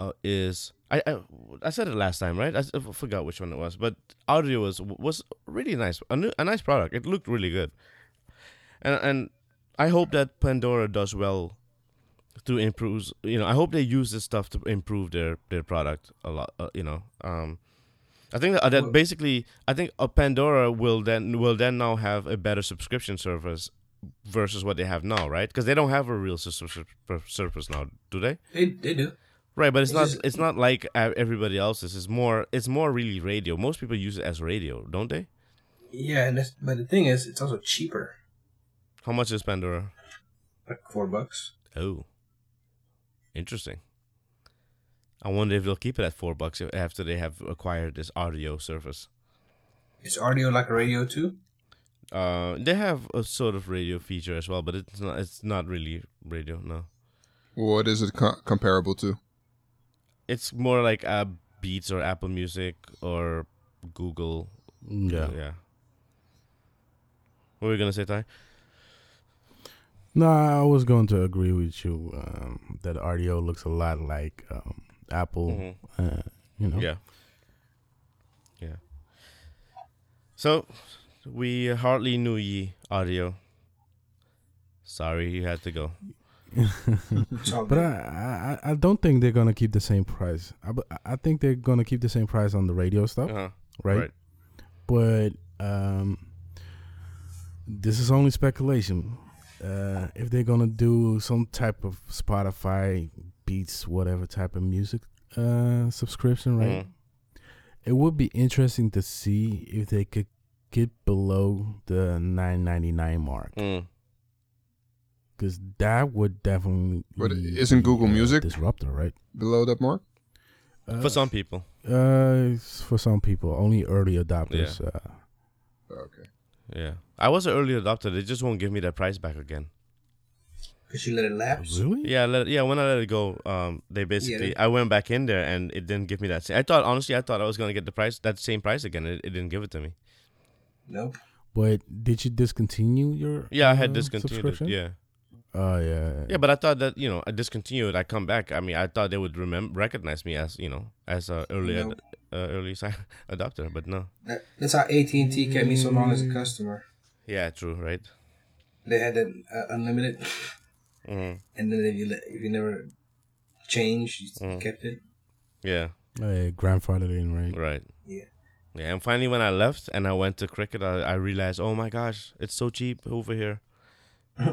[SPEAKER 1] uh, is I, I, I said it last time, right? I forgot which one it was, but Rdio was was really nice, a, new, a nice product. It looked really good, and and I hope that Pandora does well to improve. You know, I hope they use this stuff to improve their their product a lot. Uh, you know, um, I think that, that basically, I think uh, Pandora will then will then now have a better subscription service versus what they have now, right? Because they don't have a real service now, do they?
[SPEAKER 2] They they do.
[SPEAKER 1] Right, but it's
[SPEAKER 2] It's
[SPEAKER 1] not.
[SPEAKER 2] just-
[SPEAKER 1] It's not like uh, everybody else's. It's more. It's more really radio. Most people use it as radio, don't they?
[SPEAKER 2] Yeah, and that's, but the thing is, it's also cheaper,
[SPEAKER 1] How much is Pandora?
[SPEAKER 2] like four bucks.
[SPEAKER 1] Oh, interesting. I wonder if they'll keep it at four bucks after they have acquired this Rdio service.
[SPEAKER 2] Is Rdio like a radio too?
[SPEAKER 1] Uh, they have a sort of radio feature as well, but it's not. It's not really radio. No,
[SPEAKER 4] What is it co- comparable to?
[SPEAKER 1] it's more like uh, Beats or Apple Music or Google.
[SPEAKER 3] yeah.
[SPEAKER 1] yeah. What were you gonna say, Ty?
[SPEAKER 3] No, I was going to agree with you um, that Rdio looks a lot like um, Apple.
[SPEAKER 1] Mhm.
[SPEAKER 3] Uh, you know,
[SPEAKER 1] Yeah. Yeah. So, we hardly knew ye Rdio. Sorry, you had to go.
[SPEAKER 3] But. I, I I don't think they're gonna keep the same price. I, I think they're gonna keep the same price on the radio stuff,
[SPEAKER 1] Uh-huh.
[SPEAKER 3] right?
[SPEAKER 1] right.
[SPEAKER 3] But um, this is only speculation. Uh, if they're gonna do some type of Spotify Beats, whatever type of music uh, subscription, right?
[SPEAKER 1] Mhm.
[SPEAKER 3] It would be interesting to see if they could get below the nine ninety nine mark,
[SPEAKER 1] Mm.
[SPEAKER 3] because that would definitely.
[SPEAKER 4] But isn't
[SPEAKER 3] the,
[SPEAKER 4] Google Music-
[SPEAKER 3] disruptor, right?
[SPEAKER 4] Below that mark?
[SPEAKER 3] Uh,
[SPEAKER 1] For some people.
[SPEAKER 3] Uh, for some people, only early adopters. Uh,
[SPEAKER 4] Okay.
[SPEAKER 1] Yeah. I was an early adopter. They just won't give me that price back again.
[SPEAKER 2] Because you let it lapse.
[SPEAKER 3] really?
[SPEAKER 1] Yeah, let, yeah. When I let it go, um, they basically
[SPEAKER 2] they-
[SPEAKER 1] I went back in there and it didn't give me that. Same, I thought honestly, I thought I was gonna get the price that same price again. It, it didn't give it to me.
[SPEAKER 2] Nope.
[SPEAKER 3] But did you discontinue your?
[SPEAKER 1] Yeah, I had
[SPEAKER 3] uh,
[SPEAKER 1] discontinued it. Yeah,
[SPEAKER 3] Oh yeah.
[SPEAKER 1] yeah, but I thought that you know I discontinued. I come back. I mean, I thought they would remember recognize me as you know as a early ad, uh, early [LAUGHS] si- adopter, but no.
[SPEAKER 2] That, that's how AT and T kept me so long as a customer.
[SPEAKER 1] Yeah, true, right?
[SPEAKER 2] They had that uh, unlimited,
[SPEAKER 1] hmm
[SPEAKER 2] and then if you let, if you never changed, you
[SPEAKER 1] Mm.
[SPEAKER 2] kept it.
[SPEAKER 1] Yeah,
[SPEAKER 3] Uh, grandfathered in, right?
[SPEAKER 1] Right.
[SPEAKER 2] Yeah.
[SPEAKER 1] Yeah, and finally when I left and I went to cricket, I, I realized, oh my gosh, it's so cheap over here. [LAUGHS]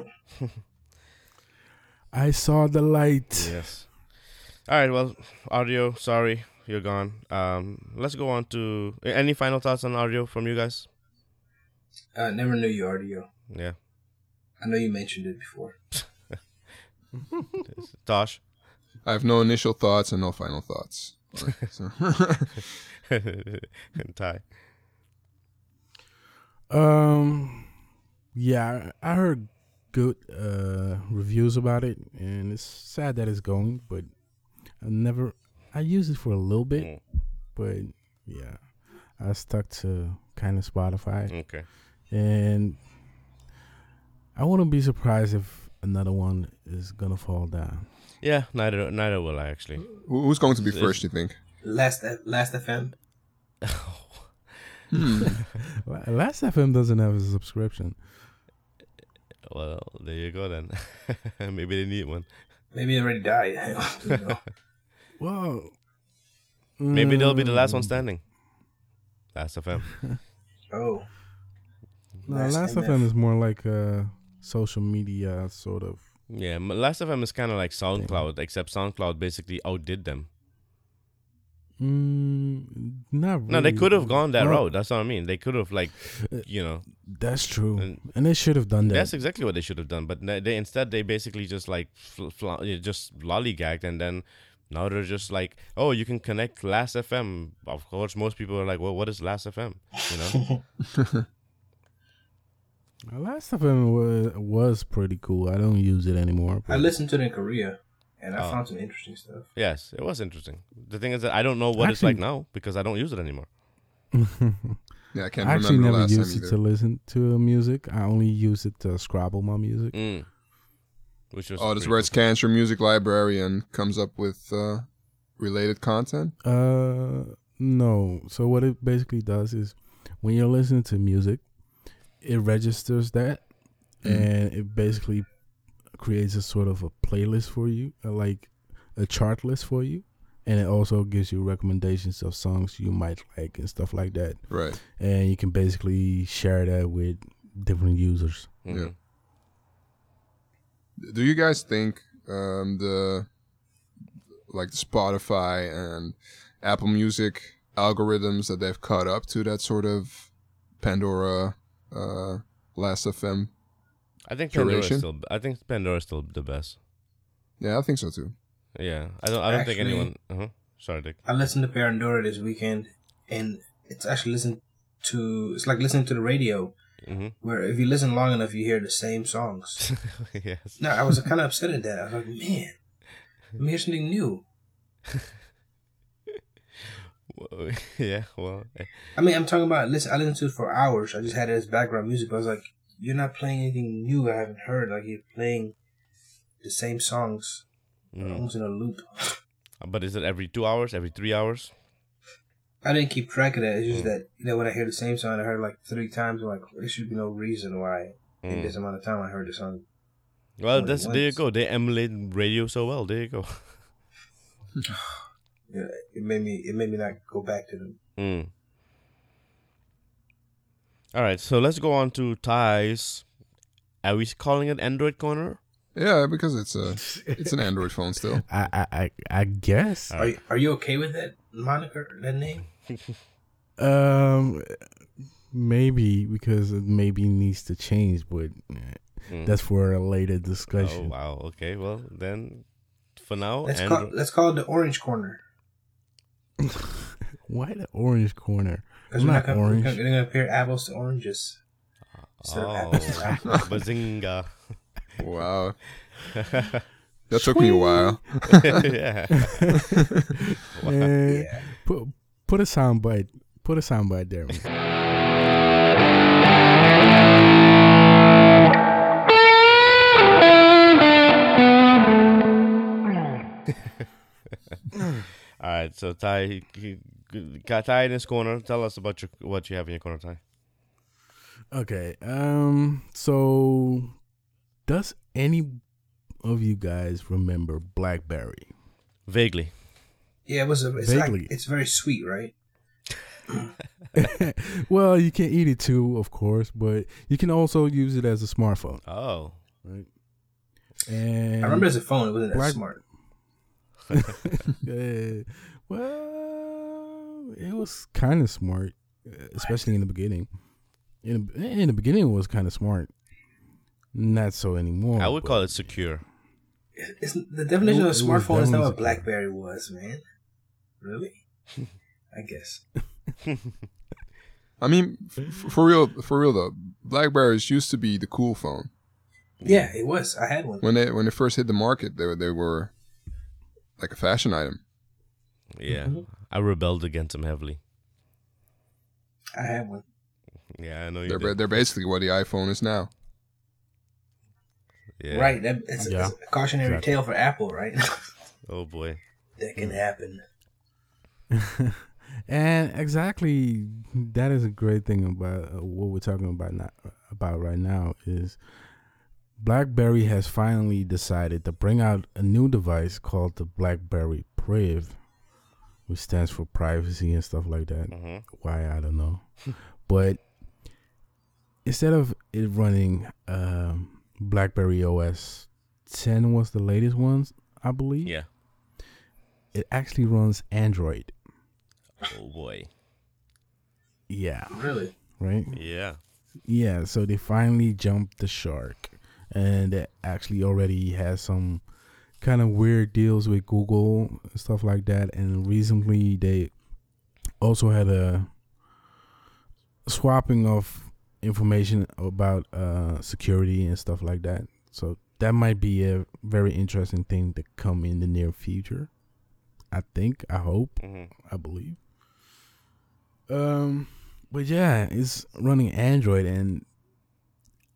[SPEAKER 3] I saw the light.
[SPEAKER 1] Yes. All right. Well, Rdio. Sorry, you're gone. Um, let's go on to any final thoughts on Rdio from you guys.
[SPEAKER 2] I uh, never knew you Rdio.
[SPEAKER 1] Yeah.
[SPEAKER 2] I know you mentioned it before. [LAUGHS]
[SPEAKER 1] Tosh.
[SPEAKER 4] I have no initial thoughts and no final thoughts. [LAUGHS] So.
[SPEAKER 1] Ty.
[SPEAKER 3] Um, yeah, I heard good uh reviews about it, and it's sad that it's going, but I never. I used it for a little bit,
[SPEAKER 1] Mm,
[SPEAKER 3] but yeah, I stuck to kind of Spotify,
[SPEAKER 1] Okay.
[SPEAKER 3] and I wouldn't be surprised if another one is gonna fall down.
[SPEAKER 1] Yeah. Neither. Neither will I actually.
[SPEAKER 4] Who's going to be
[SPEAKER 1] Is-
[SPEAKER 4] first? You think?
[SPEAKER 2] Last Last FM.
[SPEAKER 4] Hmm. [LAUGHS] [LAUGHS]
[SPEAKER 3] Last FM doesn't have a subscription.
[SPEAKER 1] Well, there you go then. [LAUGHS] Maybe they need one.
[SPEAKER 2] Maybe it already died. I.
[SPEAKER 3] Well,
[SPEAKER 1] Maybe they'll be the last one
[SPEAKER 3] mm,
[SPEAKER 1] standing. Last FM.
[SPEAKER 2] oh,
[SPEAKER 3] No,
[SPEAKER 2] Last
[SPEAKER 3] Last
[SPEAKER 2] MF.
[SPEAKER 3] FM is more like a social media sort of.
[SPEAKER 1] Yeah, m- Last FM is kind of like SoundCloud, except SoundCloud basically outdid them.
[SPEAKER 3] Mm, not really.
[SPEAKER 1] No, they could have gone that
[SPEAKER 3] Well,
[SPEAKER 1] route. That's what I mean. They could have like, you know,
[SPEAKER 3] That's true,
[SPEAKER 1] And-
[SPEAKER 3] and they should have done that.
[SPEAKER 1] that's exactly what they should have done. But they, they instead they basically just like fl- fl- just lollygagged, and then now they're just like, oh, you can connect Last FM. Of course, most people are like, well, what is Last FM? You know, [LAUGHS]
[SPEAKER 3] Last FM was was pretty cool. I don't use it anymore.
[SPEAKER 2] I listened to it in Korea, and I
[SPEAKER 1] Oh.
[SPEAKER 2] found some interesting stuff.
[SPEAKER 1] yes, it was interesting. The thing is that I don't know what it's like now because I don't use it anymore. [LAUGHS]
[SPEAKER 4] Yeah, I can't
[SPEAKER 3] I actually
[SPEAKER 4] remember the
[SPEAKER 3] never
[SPEAKER 4] last
[SPEAKER 3] used it
[SPEAKER 4] either.
[SPEAKER 3] to listen to music. I only use it to scrobble my music.
[SPEAKER 1] Mm. Which was
[SPEAKER 4] Oh, this is
[SPEAKER 1] pretty
[SPEAKER 4] where it scans your music library and comes up with uh, related content.
[SPEAKER 3] Uh, no. So what it basically does is, when you're listening to music, it registers that,
[SPEAKER 4] Mm.
[SPEAKER 3] and it basically creates a sort of a playlist for you, uh, like a chart list for you, and it also gives you recommendations of songs you might like and stuff like that.
[SPEAKER 4] Right.
[SPEAKER 3] And you can basically share that with different users.
[SPEAKER 1] cool.
[SPEAKER 4] Yeah.
[SPEAKER 1] Mhm.
[SPEAKER 4] Do you guys think um, the like the Spotify and Apple Music algorithms that they've caught up to that sort of Pandora uh, Last FM?
[SPEAKER 1] I think Pandora is
[SPEAKER 4] Curation?
[SPEAKER 1] still. I think Pandora is still the best.
[SPEAKER 4] Yeah, I think so too.
[SPEAKER 1] Yeah, I don't. I don't think anyone. Uh-huh. Sorry, Dick.
[SPEAKER 2] I listened to Pandora this weekend, and it's actually listen to. It's like listening to the radio,
[SPEAKER 1] hmm
[SPEAKER 2] where if you listen long enough, you hear the same songs. [LAUGHS]
[SPEAKER 1] yes.
[SPEAKER 2] No, I was kind of upset at that. I was like, man, let me hear something new. [LAUGHS] [LAUGHS]
[SPEAKER 1] Yeah. Well. eh,
[SPEAKER 2] I mean, I'm talking about listen. I listened to it for hours. I just had it as background music, but I was like, you're not playing anything new. I haven't heard. Like you're playing the same songs,
[SPEAKER 1] mhm.
[SPEAKER 2] almost in a loop.
[SPEAKER 1] But is it every two hours? Every three hours?
[SPEAKER 2] I didn't keep track of that. It's just
[SPEAKER 1] Mm.
[SPEAKER 2] that you know when I hear the same song, I heard like three times. I'm like, there should be no reason why in
[SPEAKER 1] Mm.
[SPEAKER 2] this amount of time I heard the song.
[SPEAKER 1] Well, that's there you go. They emulate radio so well. There you go. [LAUGHS] [LAUGHS]
[SPEAKER 2] Yeah, it made me. It made me not go back to them.
[SPEAKER 1] Mm. All right, so let's go on to Ty's. Are we calling it Android Corner?
[SPEAKER 4] Yeah, because it's a it's an Android phone still. [LAUGHS]
[SPEAKER 3] I I I, I guess.
[SPEAKER 2] Are you, Are you okay with that moniker, that name? [LAUGHS]
[SPEAKER 3] Um, maybe because it maybe needs to change, but
[SPEAKER 1] Mm.
[SPEAKER 3] that's for a later discussion.
[SPEAKER 1] oh
[SPEAKER 3] discussion.
[SPEAKER 1] wow. Okay, well then, for now,
[SPEAKER 2] Let's call. Let's call it the Orange Corner.
[SPEAKER 3] Why the orange corner?
[SPEAKER 2] Because we're
[SPEAKER 3] not
[SPEAKER 2] not gonna,
[SPEAKER 3] orange.
[SPEAKER 2] We're gonna compare apples to oranges. instead of apples to
[SPEAKER 1] Oh, [LAUGHS]
[SPEAKER 2] apples.
[SPEAKER 1] bazinga!
[SPEAKER 4] Wow, [LAUGHS] that took me a while. [LAUGHS]
[SPEAKER 1] yeah.
[SPEAKER 3] Eh,
[SPEAKER 2] Yeah.
[SPEAKER 3] Put put a soundbite. Put a soundbite there.
[SPEAKER 1] All right, so Ty, he- he- got Ty in his corner. Tell us about your what you have in your corner, Ty.
[SPEAKER 3] Okay. Um. So, does any of you guys remember BlackBerry?
[SPEAKER 1] Vaguely.
[SPEAKER 2] Yeah, it was a. It's like,
[SPEAKER 3] Vaguely.
[SPEAKER 2] it's very sweet, right? [LAUGHS]
[SPEAKER 3] well, you can eat it too, of course, but you can also use it as a smartphone.
[SPEAKER 1] Oh,
[SPEAKER 3] Right. And
[SPEAKER 2] I remember as a phone, it wasn't that smart. [LAUGHS]
[SPEAKER 3] Well, it was kind of smart, uh, especially in the beginning. In the, in the beginning, it was kind of smart. Not so anymore.
[SPEAKER 1] I would call it secure.
[SPEAKER 2] It's, the definition
[SPEAKER 3] It
[SPEAKER 2] of a smartphone is not what. BlackBerry was, man. Really? [LAUGHS] I guess. [LAUGHS]
[SPEAKER 4] I mean, f- for real, for real though, Blackberries used to be the cool phone.
[SPEAKER 2] Yeah, it was. I had one.
[SPEAKER 4] When they when they first hit the market, they were they were like a fashion item.
[SPEAKER 1] Yeah,
[SPEAKER 2] Mhm.
[SPEAKER 1] I rebelled against them heavily.
[SPEAKER 2] I had one.
[SPEAKER 1] Yeah, I know you
[SPEAKER 4] They're ba-
[SPEAKER 1] did.
[SPEAKER 4] they're basically what the iPhone is now.
[SPEAKER 1] Yeah.
[SPEAKER 2] Right. That, it's,
[SPEAKER 3] Yeah.
[SPEAKER 2] it's a cautionary
[SPEAKER 3] Exactly.
[SPEAKER 2] tale for Apple, right? [LAUGHS]
[SPEAKER 1] Oh boy.
[SPEAKER 2] that can happen. [LAUGHS]
[SPEAKER 3] and exactly that is a great thing about uh, what we're talking about now, about right now is BlackBerry has finally decided to bring out a new device called the BlackBerry Priv, which stands for privacy and stuff like that.
[SPEAKER 1] hmm
[SPEAKER 3] Why I don't know, [LAUGHS] but instead of it running um, BlackBerry OS 10 was the latest ones, I believe.
[SPEAKER 1] Yeah.
[SPEAKER 3] It actually runs Android.
[SPEAKER 1] Oh boy.
[SPEAKER 3] Yeah.
[SPEAKER 2] Really?
[SPEAKER 3] Right.
[SPEAKER 1] Yeah.
[SPEAKER 3] Yeah, so they finally jumped the shark, and it actually already has some kind of weird deals with Google and stuff like that. And recently, they also had a swapping of information about uh, security and stuff like that. So that might be a very interesting thing to come in the near future. I think, I hope.
[SPEAKER 1] hmm
[SPEAKER 3] I believe. Um, but yeah, it's running Android, and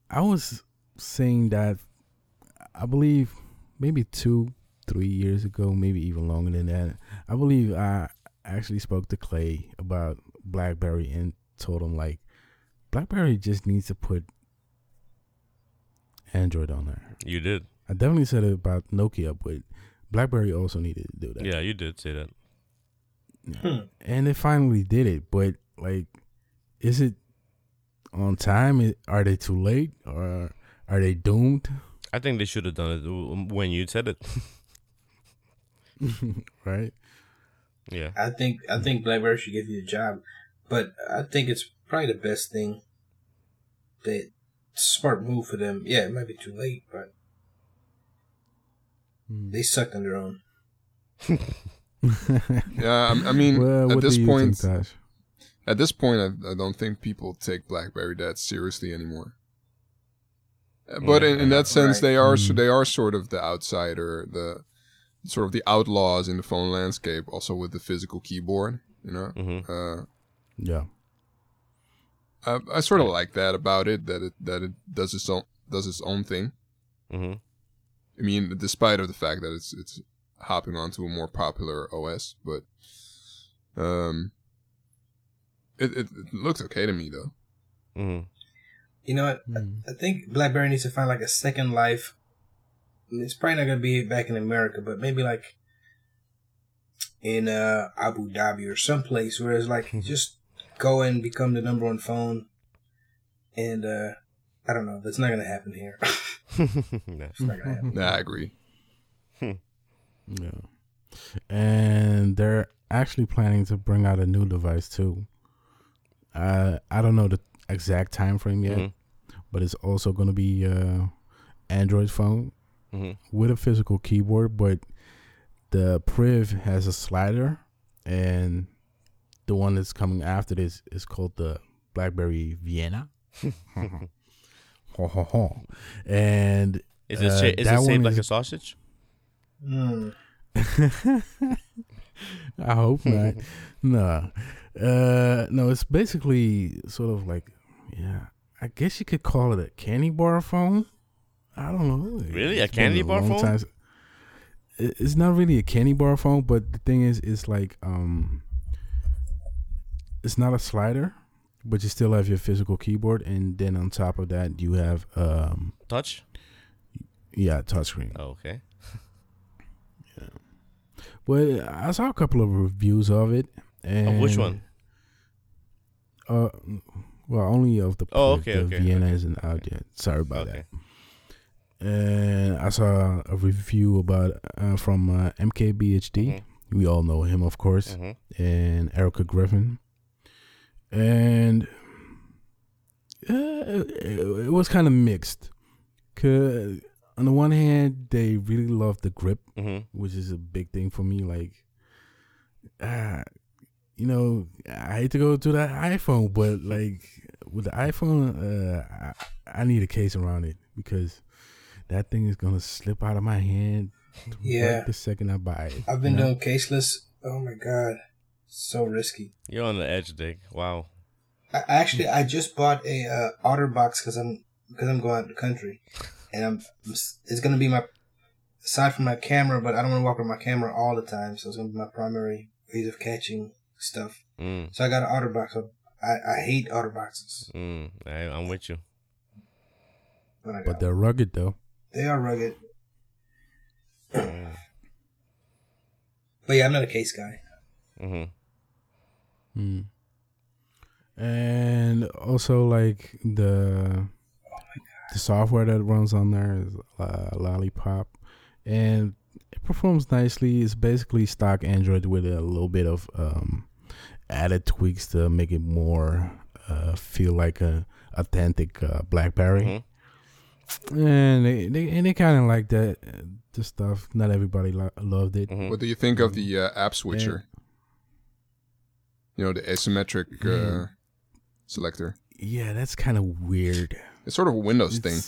[SPEAKER 3] I was saying that I believe maybe two, three years ago, maybe even longer than that. I believe I actually spoke to Clay about BlackBerry and told him like BlackBerry just needs to put Android on there.
[SPEAKER 1] You did.
[SPEAKER 3] I definitely said it about Nokia, but BlackBerry also needed to do that.
[SPEAKER 1] Yeah, you did say that.
[SPEAKER 2] Hmm.
[SPEAKER 3] and they finally did it. But like, is it on time? Are they too late, or are they doomed?
[SPEAKER 1] I think they should have done it when you said it. [LAUGHS]
[SPEAKER 3] right?
[SPEAKER 1] yeah.
[SPEAKER 2] I think I think BlackBerry should give you a job, but I think it's probably the best thing. That smart move for them. Yeah, it might be too late, but hmm. they sucked on their own. [LAUGHS]
[SPEAKER 4] Yeah, I, I mean,
[SPEAKER 3] well,
[SPEAKER 4] at this
[SPEAKER 3] do you
[SPEAKER 4] point,
[SPEAKER 3] think, Tosh?
[SPEAKER 4] at this point, I, I don't think people take BlackBerry that seriously anymore. But in, in that sense,
[SPEAKER 2] Right.
[SPEAKER 4] they are
[SPEAKER 3] Mm.
[SPEAKER 4] they are sort of the outsider, the sort of the outlaws in the phone landscape. Also with the physical keyboard, you know.
[SPEAKER 1] hmm
[SPEAKER 4] Uh,
[SPEAKER 3] Yeah,
[SPEAKER 4] I, I sort of like that about it that it that it does its own does its own thing.
[SPEAKER 1] hmm
[SPEAKER 4] I mean, despite of the fact that it's it's hopping onto a more popular OS, but um, it it, it looks okay to me though.
[SPEAKER 1] hmm
[SPEAKER 2] You know what?
[SPEAKER 3] Mm.
[SPEAKER 2] I think BlackBerry needs to find like a second life. It's probably not gonna be back in America, but maybe like in uh, Abu Dhabi or someplace where it's like just go and become the number one phone. And uh, I don't know. That's not gonna happen here. [LAUGHS] [LAUGHS]
[SPEAKER 1] yeah.
[SPEAKER 2] it's not gonna happen.
[SPEAKER 4] Nah, I agree.
[SPEAKER 3] yeah, and they're actually planning to bring out a new device too. Uh, I don't know the exact time frame yet,
[SPEAKER 1] Mhm.
[SPEAKER 3] but it's also going to be uh, Android phone
[SPEAKER 1] hmm
[SPEAKER 3] with a physical keyboard, but the Priv has a slider, and the one that's coming after this is called the BlackBerry Vienna. Ho, ho, ho. and
[SPEAKER 1] Is it
[SPEAKER 3] Uh,
[SPEAKER 1] sha- is it shaped like
[SPEAKER 3] is-
[SPEAKER 1] a sausage?
[SPEAKER 2] Hmm. [LAUGHS]
[SPEAKER 3] I hope not. [LAUGHS] no, uh, no. It's basically sort of like, yeah. I guess you could call it a candy bar phone. I don't know.
[SPEAKER 1] Really? A
[SPEAKER 3] It's
[SPEAKER 1] candy bar
[SPEAKER 3] long
[SPEAKER 1] phone?
[SPEAKER 3] time It's not really a candy bar phone, but the thing is, it's like um, it's not a slider, but you still have your physical keyboard, and then on top of that, you have um,
[SPEAKER 1] Touch?
[SPEAKER 3] yeah, touchscreen.
[SPEAKER 1] Oh, okay. [LAUGHS] Yeah.
[SPEAKER 3] But I saw a couple of reviews of it. And
[SPEAKER 1] Of which one?
[SPEAKER 3] Uh, well, only of the
[SPEAKER 1] Oh,
[SPEAKER 3] the-
[SPEAKER 1] okay,
[SPEAKER 3] the
[SPEAKER 1] okay,
[SPEAKER 3] Vienna
[SPEAKER 1] okay.
[SPEAKER 3] isn't out yet. Sorry about
[SPEAKER 1] Okay.
[SPEAKER 3] that. And I saw a review about uh, from uh, MKBHD.
[SPEAKER 1] Mhm.
[SPEAKER 3] We all know him, of course,
[SPEAKER 1] Mhm.
[SPEAKER 3] and Erica Griffin. And uh, it, it was kind of mixed. Cause on the one hand, they really love the grip
[SPEAKER 1] Mhm.
[SPEAKER 3] which is a big thing for me. Like, ah, you know, I hate to go to the iPhone, but like with the iPhone, uh, I, I need a case around it because that thing is gonna slip out of my hand
[SPEAKER 2] Yeah.
[SPEAKER 3] right the second I buy it.
[SPEAKER 2] I've been
[SPEAKER 3] you know?
[SPEAKER 2] doing caseless. Oh my god, so risky.
[SPEAKER 1] You're on the edge, Dick. Wow.
[SPEAKER 2] I, actually, I just bought a uh, OtterBox because I'm because I'm going out of the country, and I'm it's gonna be my aside from my camera, but I don't want to walk with my camera all the time, so it's gonna be my primary ways of catching stuff.
[SPEAKER 1] Mm.
[SPEAKER 2] So I got an OtterBox. I I hate OtterBoxes,
[SPEAKER 1] Mm. I, I'm with you.
[SPEAKER 2] but
[SPEAKER 3] But they're rugged though.
[SPEAKER 2] they are rugged.
[SPEAKER 1] Mm.
[SPEAKER 2] But yeah, I'm not a case guy.
[SPEAKER 1] Mm-hmm.
[SPEAKER 3] Mm. And also like the the software that runs on there is uh, Lollipop, and it performs nicely. It's basically stock Android with a little bit of um, added tweaks to make it more uh, feel like a authentic uh, BlackBerry.
[SPEAKER 1] Mhm.
[SPEAKER 3] And they, they and they kind of like that uh, the stuff. Not everybody lo- loved it.
[SPEAKER 1] Mhm.
[SPEAKER 4] What do you think of the uh, app switcher? You know, the asymmetric uh,
[SPEAKER 3] Mm.
[SPEAKER 4] selector.
[SPEAKER 3] Yeah, that's kind of weird.
[SPEAKER 4] It's sort of a Windows thing.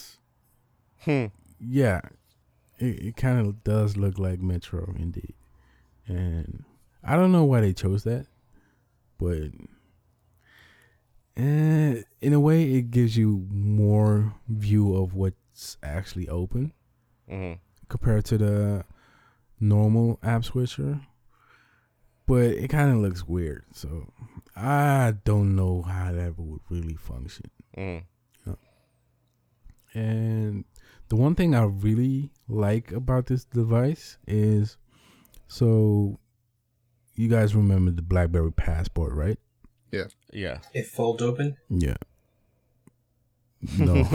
[SPEAKER 1] Hmm.
[SPEAKER 3] Yeah, it, it kind of does look like Metro indeed, and I don't know why they chose that, but eh, in a way, it gives you more view of what's actually open
[SPEAKER 1] Mhm.
[SPEAKER 3] compared to the normal app switcher. But it kind of looks weird, so I don't know how that would really function.
[SPEAKER 1] Mhm.
[SPEAKER 3] And the one thing I really like about this device is so you guys remember the BlackBerry Passport, right?
[SPEAKER 1] Yeah. Yeah.
[SPEAKER 2] It folds open.
[SPEAKER 3] Yeah. No. [LAUGHS]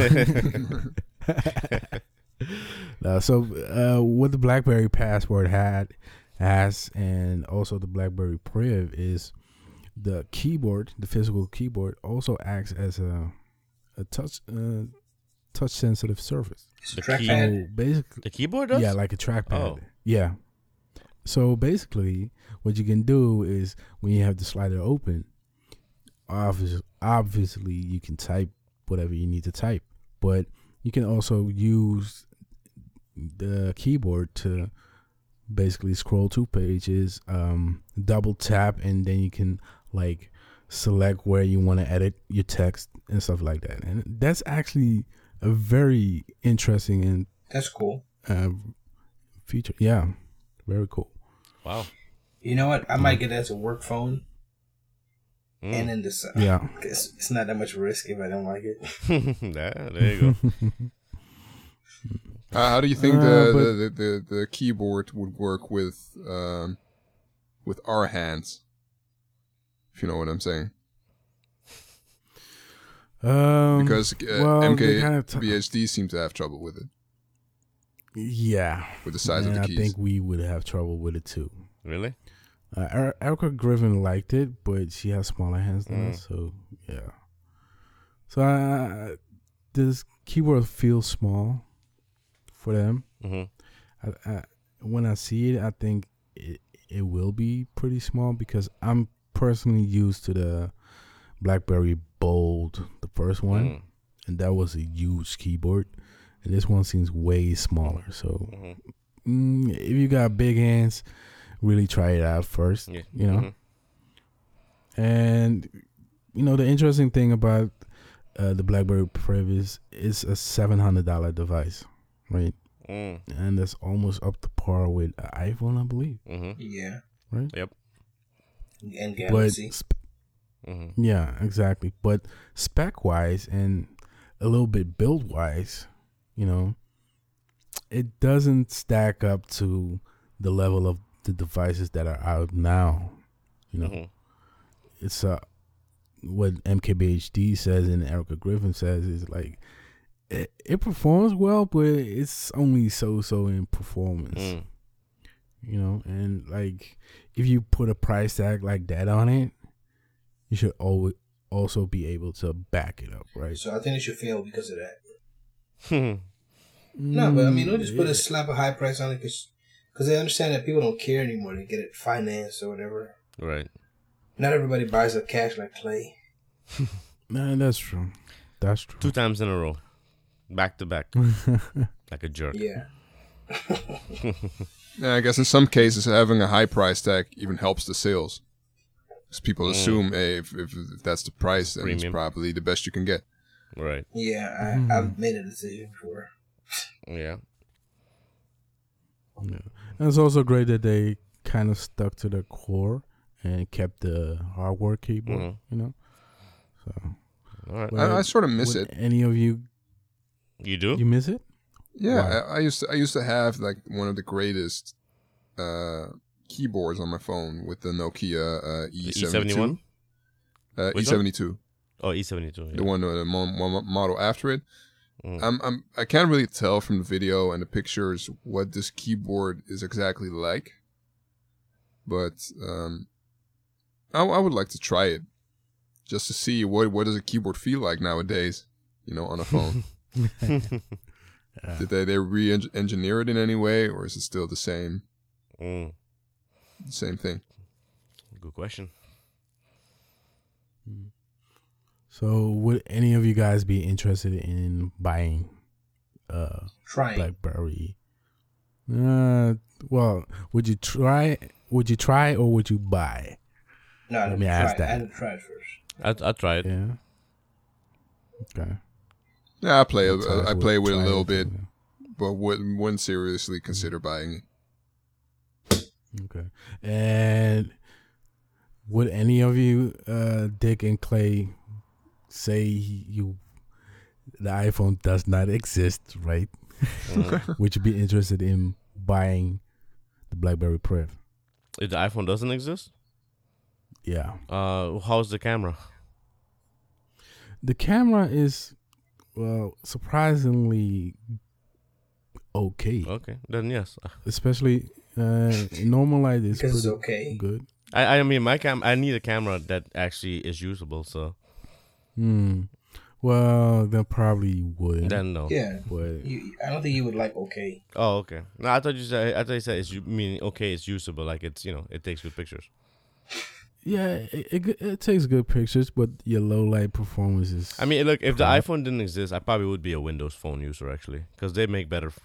[SPEAKER 3] [LAUGHS] no so uh, what the BlackBerry Passport had as and also the BlackBerry Priv is the keyboard, the physical keyboard also acts as a a touch uh, touch sensitive surface.
[SPEAKER 2] It's a
[SPEAKER 1] The
[SPEAKER 2] trackpad.
[SPEAKER 3] So basically
[SPEAKER 1] The keyboard does?
[SPEAKER 3] Yeah, like a trackpad.
[SPEAKER 1] Oh.
[SPEAKER 3] Yeah. So basically, what you can do is when you have the slider open, obviously, obviously you can type whatever you need to type, but you can also use the keyboard to basically scroll two pages, um, double tap, and then you can like select where you want to edit your text and stuff like that. And that's actually a very interesting and
[SPEAKER 2] That's cool.
[SPEAKER 3] uh, feature. Yeah, very cool.
[SPEAKER 1] Wow.
[SPEAKER 2] You know what? I might get it as a work phone,
[SPEAKER 1] Mm.
[SPEAKER 2] and then this.
[SPEAKER 3] Yeah. [LAUGHS]
[SPEAKER 2] It's, it's not that much risk if I don't like it. [LAUGHS]
[SPEAKER 1] Yeah, there you go. [LAUGHS]
[SPEAKER 4] Uh, how do you think
[SPEAKER 3] Uh,
[SPEAKER 4] the,
[SPEAKER 3] but-
[SPEAKER 4] the, the, the keyboard would work with um, with our hands? If you know what I'm saying,
[SPEAKER 3] Um,
[SPEAKER 4] because uh,
[SPEAKER 3] well, they kinda t-
[SPEAKER 4] MKBHD seem to have trouble with it,
[SPEAKER 3] yeah,
[SPEAKER 4] with the size
[SPEAKER 3] and
[SPEAKER 4] of the
[SPEAKER 3] I
[SPEAKER 4] keys.
[SPEAKER 3] I think we would have trouble with it too.
[SPEAKER 1] really?
[SPEAKER 3] Uh, Er- Erica Griffin liked it, but she has smaller hands than
[SPEAKER 1] Mm.
[SPEAKER 3] us, so yeah. So uh, this keyboard feels small for them.
[SPEAKER 1] Mhm.
[SPEAKER 3] I, I, when I see it, I think it it will be pretty small because I'm personally used to the BlackBerry Bold, the first one,
[SPEAKER 1] Mm.
[SPEAKER 3] and that was a huge keyboard. And this one seems way smaller. So
[SPEAKER 1] Mhm.
[SPEAKER 3] mm, if you got big hands, really try it out first.
[SPEAKER 1] Yeah.
[SPEAKER 3] You know,
[SPEAKER 1] Mhm.
[SPEAKER 3] and you know the interesting thing about uh, the BlackBerry Priv is it's a seven hundred dollar device, right?
[SPEAKER 1] Mm.
[SPEAKER 3] And that's almost up to par with an iPhone, I believe.
[SPEAKER 1] Mhm.
[SPEAKER 2] Yeah.
[SPEAKER 3] Right.
[SPEAKER 1] Yep.
[SPEAKER 2] And
[SPEAKER 3] But
[SPEAKER 2] Galaxy.
[SPEAKER 3] sp-
[SPEAKER 1] Mhm.
[SPEAKER 3] yeah, exactly. But spec wise and a little bit build wise, you know, it doesn't stack up to the level of the devices that are out now. You know,
[SPEAKER 1] Mhm.
[SPEAKER 3] it's uh what MKBHD says and Erica Griffin says is like it, it performs well, but it's only so so in performance.
[SPEAKER 1] Mm.
[SPEAKER 3] You know, and like if you put a price tag like that on it, you should always also be able to back it up, right?
[SPEAKER 2] So I think it should fail because of that. [LAUGHS]
[SPEAKER 1] Mm.
[SPEAKER 2] No, but I mean, don't just put
[SPEAKER 3] Mm,
[SPEAKER 2] a slap a high price on it because because they understand that people don't care anymore. They get it financed or whatever.
[SPEAKER 1] right.
[SPEAKER 2] Not everybody buys it cash like Clay. [LAUGHS]
[SPEAKER 3] Nah, that's true. That's true.
[SPEAKER 1] Two times in a row, back to back, [LAUGHS] like a jerk.
[SPEAKER 2] Yeah.
[SPEAKER 4] Yeah, I guess in some cases having a high price tag even helps the sales. Because people
[SPEAKER 1] Mm.
[SPEAKER 4] assume, hey, if, if, if that's the price, then
[SPEAKER 1] Premium.
[SPEAKER 4] it's probably the best you can get.
[SPEAKER 1] Right.
[SPEAKER 2] Yeah, I,
[SPEAKER 3] Mhm.
[SPEAKER 2] I've made a decision before.
[SPEAKER 1] Yeah.
[SPEAKER 3] Yeah. And it's also great that they kind of stuck to the core and kept the hardware keyboard.
[SPEAKER 1] Mhm.
[SPEAKER 3] You know, so
[SPEAKER 1] All right.
[SPEAKER 4] I, I sort of miss
[SPEAKER 3] would
[SPEAKER 4] it.
[SPEAKER 3] Any of you
[SPEAKER 1] You do?
[SPEAKER 3] you miss it?
[SPEAKER 4] Yeah, I, I used to I used to have like one of the greatest uh, keyboards on my phone with the Nokia uh, E72.
[SPEAKER 1] E71?
[SPEAKER 4] Uh, E72,
[SPEAKER 1] Oh, E72. Yeah.
[SPEAKER 4] the one uh, the mo- mo- model after it.
[SPEAKER 1] Mm.
[SPEAKER 4] I'm, I'm I can't really tell from the video and the pictures what this keyboard is exactly like, but um, I, I would like to try it just to see what what does a keyboard feel like nowadays. You know, on a phone.
[SPEAKER 3] Yeah. [LAUGHS]
[SPEAKER 4] Did they they re-engineer it in any way, or is it still the same
[SPEAKER 1] Mm.
[SPEAKER 4] Same thing?
[SPEAKER 1] Good question.
[SPEAKER 3] So, would any of you guys be interested in buying uh
[SPEAKER 2] Trying.
[SPEAKER 3] BlackBerry? Uh, well, would you try? Would you try or would you buy?
[SPEAKER 2] no,
[SPEAKER 3] let
[SPEAKER 2] didn't
[SPEAKER 3] me
[SPEAKER 2] try
[SPEAKER 3] ask
[SPEAKER 2] it.
[SPEAKER 3] that.
[SPEAKER 2] I didn't try it first.
[SPEAKER 1] I I tried.
[SPEAKER 3] Yeah. Okay.
[SPEAKER 4] Yeah, I play
[SPEAKER 3] That's
[SPEAKER 4] I, I play with it a little bit, but wouldn't wouldn't seriously consider buying it.
[SPEAKER 3] Okay. And would any of you, uh, Dick and Clay, say you the iPhone does not exist, right?
[SPEAKER 1] Mm. [LAUGHS]
[SPEAKER 3] would you be interested in buying the BlackBerry Priv?
[SPEAKER 1] if the iPhone doesn't exist,
[SPEAKER 3] Yeah.
[SPEAKER 1] uh, how's the camera?
[SPEAKER 3] The camera is well surprisingly okay,
[SPEAKER 1] Okay, then yes.
[SPEAKER 3] especially uh, in normal light is
[SPEAKER 2] Because it's
[SPEAKER 3] pretty
[SPEAKER 2] okay.
[SPEAKER 3] good.
[SPEAKER 1] I I mean my cam. I need a camera that actually is usable. So
[SPEAKER 3] Hmm. Well, then probably you would.
[SPEAKER 1] then no.
[SPEAKER 2] Yeah.
[SPEAKER 3] but
[SPEAKER 2] You, I don't think you would like okay.
[SPEAKER 1] Oh, okay. No, I thought you said. I thought you said it's you mean okay. It's usable. Like it's you know it takes good pictures.
[SPEAKER 3] Yeah, it, it, it takes good pictures, but your low light performance is.
[SPEAKER 1] I mean, look, if the iPhone didn't exist, I probably would be a Windows Phone user actually, because they make better f-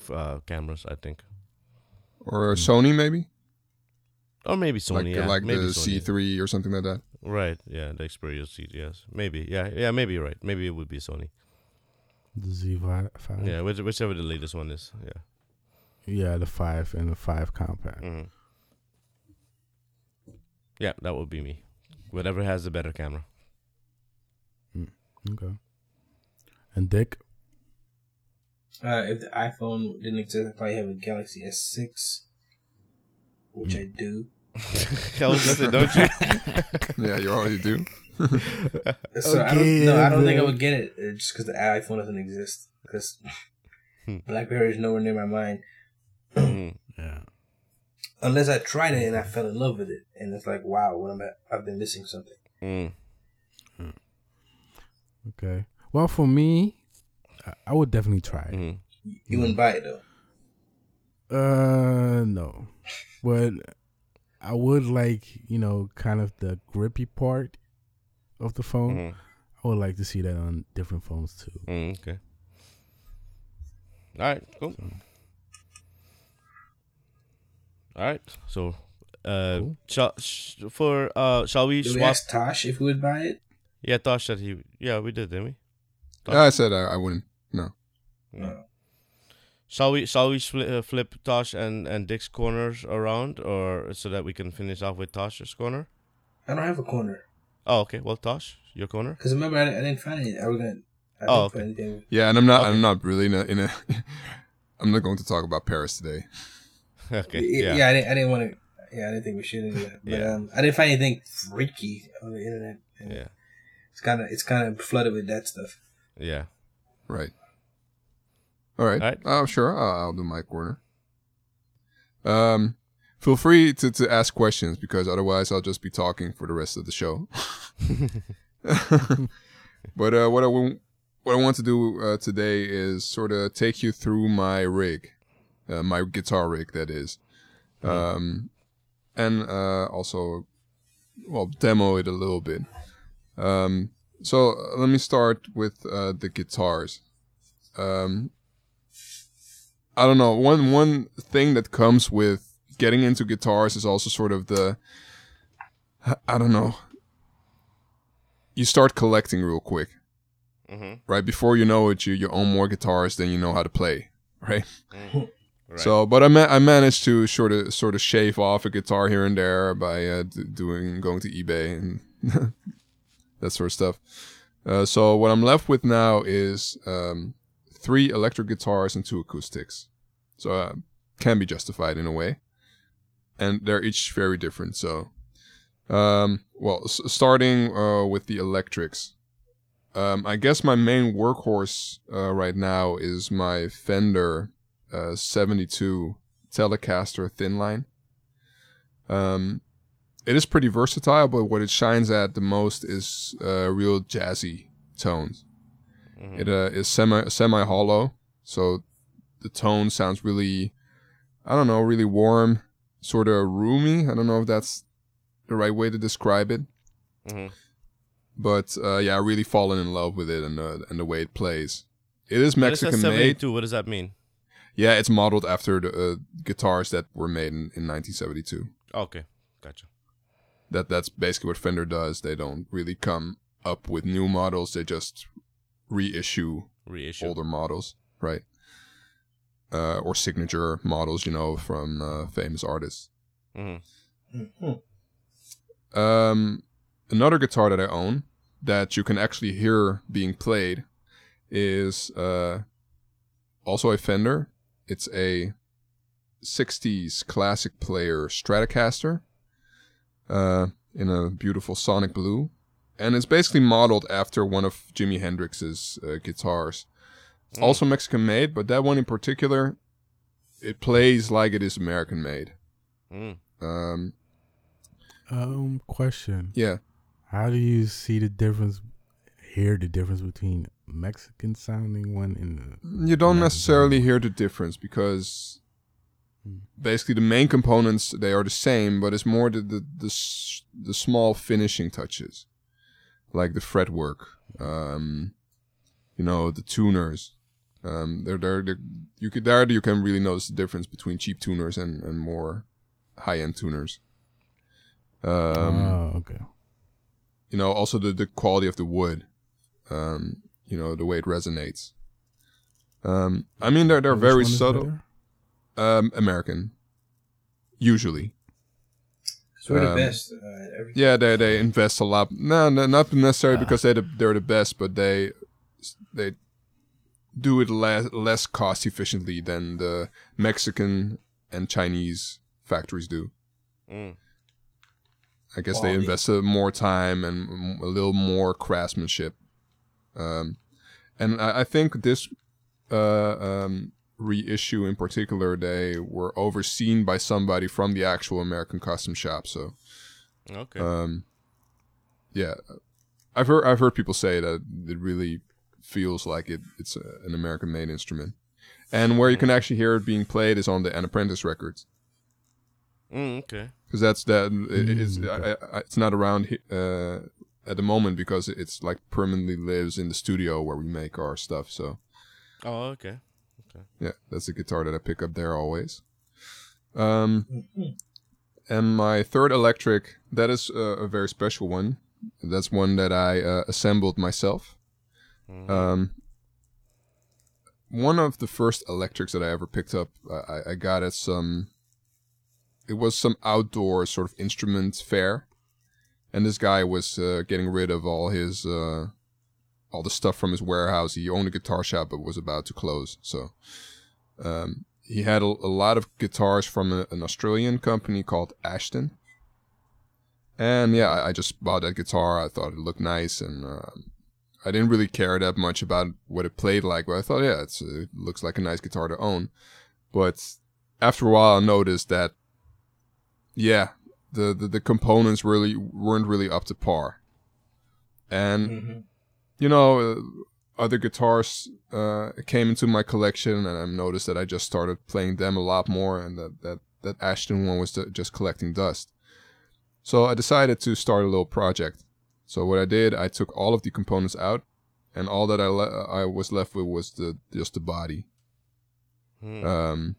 [SPEAKER 1] f- uh, cameras. I think,
[SPEAKER 4] Or Sony maybe,
[SPEAKER 1] or maybe Sony.
[SPEAKER 4] like
[SPEAKER 1] yeah,
[SPEAKER 4] like
[SPEAKER 1] maybe
[SPEAKER 4] the
[SPEAKER 1] Sony.
[SPEAKER 4] C3 or something like that.
[SPEAKER 1] Right. Yeah, the Xperia C. Yes, maybe. Yeah, yeah, maybe you're right. Maybe it would be Sony.
[SPEAKER 3] the Z5.
[SPEAKER 1] Yeah, which, whichever the latest one is. Yeah.
[SPEAKER 3] Yeah, the five and the five compact.
[SPEAKER 1] hmm Yeah, that would be me. Whatever has the better camera.
[SPEAKER 3] Okay. And Dick,
[SPEAKER 2] Uh, if the iPhone didn't exist, I'd probably have a Galaxy S6, which I do. [LAUGHS]
[SPEAKER 1] Hell, listen, don't you? [LAUGHS]
[SPEAKER 4] Yeah, you already do. [LAUGHS]
[SPEAKER 2] So I
[SPEAKER 3] Okay,
[SPEAKER 2] don't. No, I don't think I would get it uh, just because the iPhone doesn't exist. Because
[SPEAKER 1] Hmm.
[SPEAKER 2] BlackBerry is nowhere near my mind.
[SPEAKER 3] Yeah, [CLEARS THROAT]
[SPEAKER 2] Unless I tried it and I fell in love with it, and it's like, wow, what am I? I've been missing something.
[SPEAKER 1] Mm.
[SPEAKER 3] okay. Well, for me, I, I would definitely try it.
[SPEAKER 1] Mhm.
[SPEAKER 2] You wouldn't buy it though.
[SPEAKER 3] Uh, no, but I would like you know kind of the grippy part of the phone.
[SPEAKER 1] Mhm.
[SPEAKER 3] I would like to see that on different phones too.
[SPEAKER 1] Mm, okay. All right. Cool. All right. So, uh,
[SPEAKER 3] Cool.
[SPEAKER 1] shall, sh- for uh, shall we
[SPEAKER 2] Did we ask Tosh if we would buy it?
[SPEAKER 1] Yeah, Tosh said he. Yeah, we did, didn't we?
[SPEAKER 4] Yeah, I said I, I wouldn't. No.
[SPEAKER 2] No.
[SPEAKER 1] Shall we? Shall we split, uh, flip Tosh and and Dick's corners around, or so that we can finish off with Tosh's corner?
[SPEAKER 2] I don't have a corner.
[SPEAKER 1] Oh, okay. Well, Tosh, your corner.
[SPEAKER 2] Because remember, I, I didn't find it. I was gonna. I
[SPEAKER 1] Oh,
[SPEAKER 2] didn't find anything.
[SPEAKER 4] Yeah, and I'm not.
[SPEAKER 1] Okay.
[SPEAKER 4] I'm not really in a. In a [LAUGHS] I'm not going to talk about Paris today. [LAUGHS]
[SPEAKER 1] Okay.
[SPEAKER 2] yeah,
[SPEAKER 1] Yeah.
[SPEAKER 2] I didn't. I didn't want to. Yeah, I didn't think we should anyway. But
[SPEAKER 1] Yeah.
[SPEAKER 2] um, I didn't find anything freaky on the internet.
[SPEAKER 1] Yeah.
[SPEAKER 2] It's kind of it's kind of flooded with that stuff.
[SPEAKER 1] Yeah.
[SPEAKER 4] Right. All right.
[SPEAKER 1] All right.
[SPEAKER 4] Oh, sure. I'll, I'll do my corner. Um, feel free to, to ask questions because otherwise I'll just be talking for the rest of the show. [LAUGHS] [LAUGHS] but uh, what I want what I want to do uh, today is sort of take you through my rig, uh, my guitar rig, that is, um, and uh, also, well, demo it a little bit. Um, so uh, let me start with uh, the guitars. Um, I don't know. One one thing that comes with getting into guitars is also sort of the I don't know. You start collecting real quick,
[SPEAKER 1] Mm-hmm.
[SPEAKER 4] right? Before you know it, you you own more guitars than you know how to play, right? [LAUGHS]
[SPEAKER 1] Right.
[SPEAKER 4] So, but I ma- I managed to sort of sort of shave off a guitar here and there by uh, d- doing going to eBay and [LAUGHS] that sort of stuff. Uh, so what I'm left with now is um, three electric guitars and two acoustics. So uh, can be justified in a way, and they're each very different. So, um, well, s- starting uh, with the electrics. Um, I guess my main workhorse uh, right now is my Fender uh, 72 Telecaster thin line. Um, it is pretty versatile, but what it shines at the most is uh, real jazzy tones.
[SPEAKER 1] Mhm.
[SPEAKER 4] It uh, is semi semi hollow, so the tone sounds really, I don't know, really warm, sort of roomy. I don't know if that's the right way to describe it,
[SPEAKER 1] Mhm.
[SPEAKER 4] but uh, yeah, I really fallen in love with it and uh, and the way it plays. It is
[SPEAKER 1] But it
[SPEAKER 4] Mexican made.
[SPEAKER 1] 72. What does that mean?
[SPEAKER 4] Yeah, it's modeled after the uh, guitars that were made in, in 1972.
[SPEAKER 1] Okay. Gotcha.
[SPEAKER 4] That that's basically what Fender does. They don't really come up with new models. They just reissue
[SPEAKER 1] Reissue.
[SPEAKER 4] older models, right? Uh, or signature models, you know, from uh, famous artists.
[SPEAKER 1] Mm-hmm.
[SPEAKER 2] Mhm.
[SPEAKER 4] Um, another guitar that I own that you can actually hear being played is uh, also a Fender. It's a 60s classic player Stratocaster uh, in a beautiful sonic blue. And it's basically modeled after one of Jimi Hendrix's uh, guitars. It's
[SPEAKER 1] Mm.
[SPEAKER 4] also Mexican made, but that one in particular, it plays like it is American made.
[SPEAKER 1] Mm.
[SPEAKER 4] Um,
[SPEAKER 3] Um, question:
[SPEAKER 4] yeah.
[SPEAKER 3] How do you see the difference? Hear the difference between Mexican sounding one and the
[SPEAKER 4] You don't
[SPEAKER 3] Mexican
[SPEAKER 4] necessarily
[SPEAKER 3] one?
[SPEAKER 4] hear the difference because
[SPEAKER 3] Hmm.
[SPEAKER 4] basically the main components they are the same, but it's more the the the, s- the small finishing touches, like the fretwork, um, you know, the tuners. Um, they're, they're, they're you could there you can really notice the difference between cheap tuners and and more high end tuners. Um,
[SPEAKER 3] oh, okay.
[SPEAKER 4] you know, also the, the quality of the wood, um, you know, the way it resonates. Um, I mean, they're they're
[SPEAKER 3] Which
[SPEAKER 4] very subtle. Um, American, usually.
[SPEAKER 2] So we're the
[SPEAKER 4] Um,
[SPEAKER 2] best uh.
[SPEAKER 4] Yeah, they they invest a lot. No, no not necessarily because they the, they're the best, but they they do it less less cost efficiently than the Mexican and Chinese factories do.
[SPEAKER 1] Mm.
[SPEAKER 4] I guess they
[SPEAKER 2] Quality.
[SPEAKER 4] invest uh, more time and a little more craftsmanship. Um, and I, I think this uh, um, reissue in particular, they were overseen by somebody from the actual American custom shop. So,
[SPEAKER 1] Okay.
[SPEAKER 4] um, yeah, I've heard I've heard people say that it really feels like it it's a, an American made instrument. And where you can actually hear it being played is on the An Apprentice records
[SPEAKER 1] mm, okay.
[SPEAKER 4] because that's that it, it's
[SPEAKER 3] Mm, okay.
[SPEAKER 4] I, I, it's not around he- uh, at the moment because it's like permanently lives in the studio where we make our stuff. So
[SPEAKER 1] Oh, okay. Okay.
[SPEAKER 4] Yeah, that's a guitar that I pick up there always. Um, and my third electric that is uh, a very special one. That's one that I uh, assembled myself.
[SPEAKER 1] Mhm.
[SPEAKER 4] Um, one of the first electrics that I ever picked up, I, I got at some. It was some outdoor sort of instrument fair, and this guy was uh, getting rid of all his uh, all the stuff from his warehouse. He owned a guitar shop, but was about to close, so um, he had a, a lot of guitars from a, an Australian company called Ashton. And yeah, I, I just bought that guitar. I thought it looked nice, and uh, I didn't really care that much about what it played like. But I thought, yeah, it's, it looks like a nice guitar to own. But after a while, I noticed that, yeah, the, the, the components really weren't really up to par. And
[SPEAKER 2] hmm
[SPEAKER 4] you know, uh, other guitars uh, came into my collection, and I noticed that I just started playing them a lot more, and that that, that Ashton one was just collecting dust. So I decided to start a little project. So what I did, I took all of the components out, and all that I le- I was left with was the just the body.
[SPEAKER 1] Hmm.
[SPEAKER 4] Um,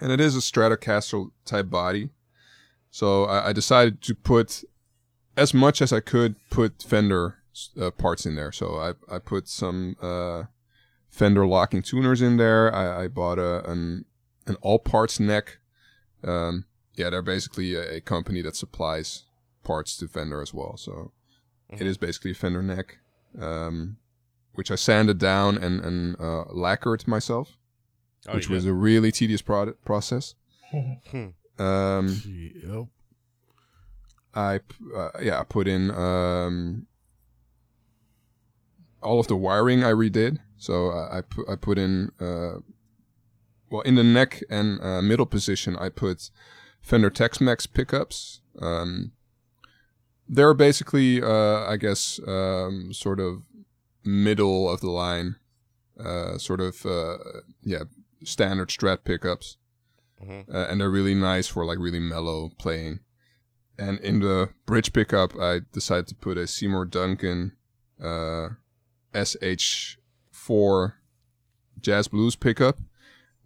[SPEAKER 4] and it is a Stratocaster type body. So I, I decided to put as much as I could put Fender uh, parts in there. So I, I put some uh, Fender locking tuners in there. I, I bought a, an an Allparts neck. Um, yeah, they're basically a, a company that supplies parts to Fender as well. So it is basically a Fender neck, um, which I sanded down and and uh, lacquered myself
[SPEAKER 1] Oh,
[SPEAKER 4] which was
[SPEAKER 1] did?
[SPEAKER 4] a really tedious pro- process. [LAUGHS]
[SPEAKER 1] Hmm.
[SPEAKER 4] Um,
[SPEAKER 3] Yep.
[SPEAKER 4] I p- uh, yeah, I put in um, all of the wiring I redid. So I I, pu- I put in uh, well in the neck and uh, middle position. I put Fender Tex-Mex pickups. Um, they're basically, uh, I guess, um, sort of middle of the line, uh, sort of uh, yeah, standard Strat pickups
[SPEAKER 1] Mhm.
[SPEAKER 4] uh, and they're really nice for like really mellow playing. And in the bridge pickup, I decided to put a Seymour Duncan uh, SH4 jazz blues pickup,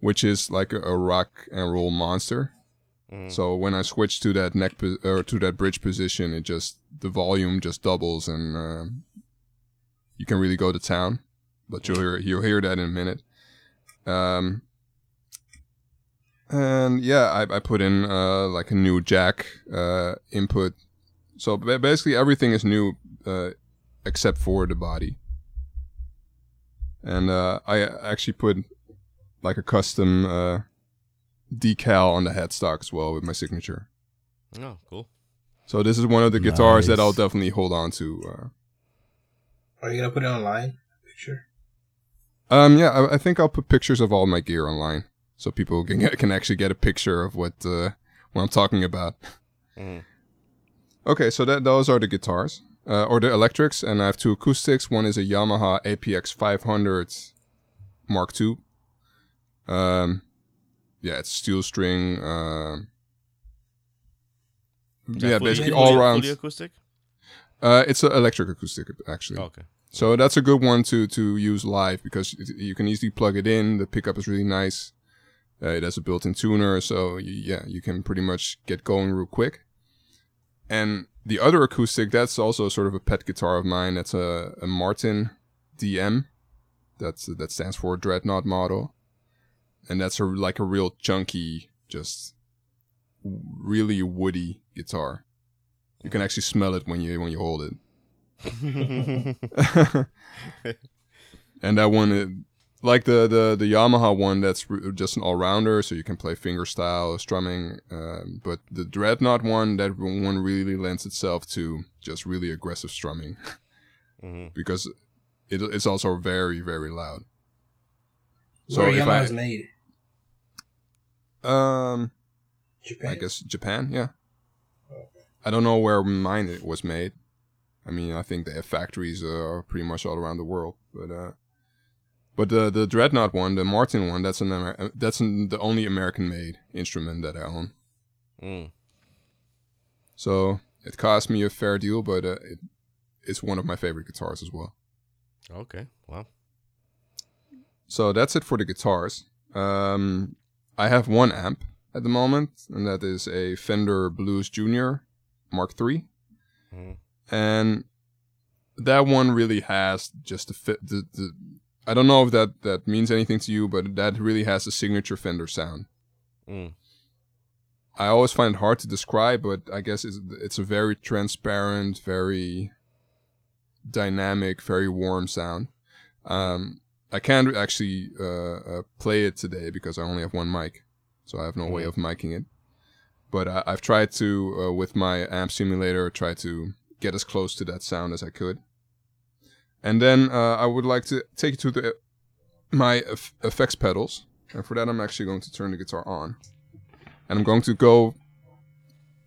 [SPEAKER 4] which is like a, a rock and roll monster.
[SPEAKER 1] Mhm.
[SPEAKER 4] So when I switch to that neck po- or to that bridge position, it just the volume just doubles, and uh, you can really go to town. But you'll hear you'll hear that in a minute. Um, and yeah, I, I put in uh, like a new jack uh, input. So ba- basically everything is new uh, except for the body. And uh, I actually put like a custom uh, decal on the headstock as well with my signature.
[SPEAKER 1] Oh, cool.
[SPEAKER 4] So this is one of the guitars that I'll definitely hold on to. Uh,
[SPEAKER 2] Are you gonna put it online? Picture.
[SPEAKER 4] Um, yeah, I, I think I'll put pictures of all my gear online so people can get, can actually get a picture of what uh, what I'm talking about.
[SPEAKER 1] Mhm.
[SPEAKER 4] Okay, so that those are the guitars uh, or the electrics, and I have two acoustics. One is a Yamaha APX 500 Mark II. Um, yeah, it's steel string. Um, yeah,
[SPEAKER 1] fully-
[SPEAKER 4] basically
[SPEAKER 1] fully-
[SPEAKER 4] all around.
[SPEAKER 1] Fully acoustic?
[SPEAKER 4] Uh, it's an electric acoustic actually.
[SPEAKER 1] Okay.
[SPEAKER 4] So that's a good one to to use live because it- you can easily plug it in. The pickup is really nice. Uh, it has a built-in tuner, so y yeah, you can pretty much get going real quick. And the other acoustic, that's also sort of a pet guitar of mine. That's a, a Martin DM. That's that stands for Dreadnought model, and that's a like a real chunky, just really woody guitar. You can actually smell it when you when you hold it. [LAUGHS] and that one, it, like the, the the Yamaha one, that's r- just an all rounder, so you can play fingerstyle strumming. Um, but the Dreadnought one, that one really lends itself to just really aggressive strumming
[SPEAKER 1] Mhm.
[SPEAKER 4] because it, it's also very very loud.
[SPEAKER 2] So Where
[SPEAKER 4] if I-
[SPEAKER 2] Yamaha's made?
[SPEAKER 4] Um,
[SPEAKER 2] Japan.
[SPEAKER 4] I guess Japan, yeah. I don't know where mine it was made. I mean, I think they have factories uh, pretty much all around the world, but uh, but the the Dreadnought one, the Martin one, that's an Amer- that's an, the only American-made instrument that I own.
[SPEAKER 1] Mm.
[SPEAKER 4] So it cost me a fair deal, but uh, it, it's one of my favorite guitars as well.
[SPEAKER 1] Okay. Wow.
[SPEAKER 4] So that's it for the guitars. Um, I have one amp at the moment, and that is a Fender Blues Junior Mark III.
[SPEAKER 1] Mhm.
[SPEAKER 4] and that one really has just the fit the, the I don't know if that that means anything to you, but that really has a signature Fender sound.
[SPEAKER 1] Mm.
[SPEAKER 4] I always find it hard to describe, but I guess it's it's a very transparent, very dynamic, very warm sound. Um, I can't actually uh, uh, play it today because I only have one mic, so I have no way
[SPEAKER 1] Mhm.
[SPEAKER 4] of miking it. But I, I've tried to, uh, with my amp simulator, try to get as close to that sound as I could. And then uh, I would like to take you to the my eff- effects pedals, and for that I'm actually going to turn the guitar on, and I'm going to go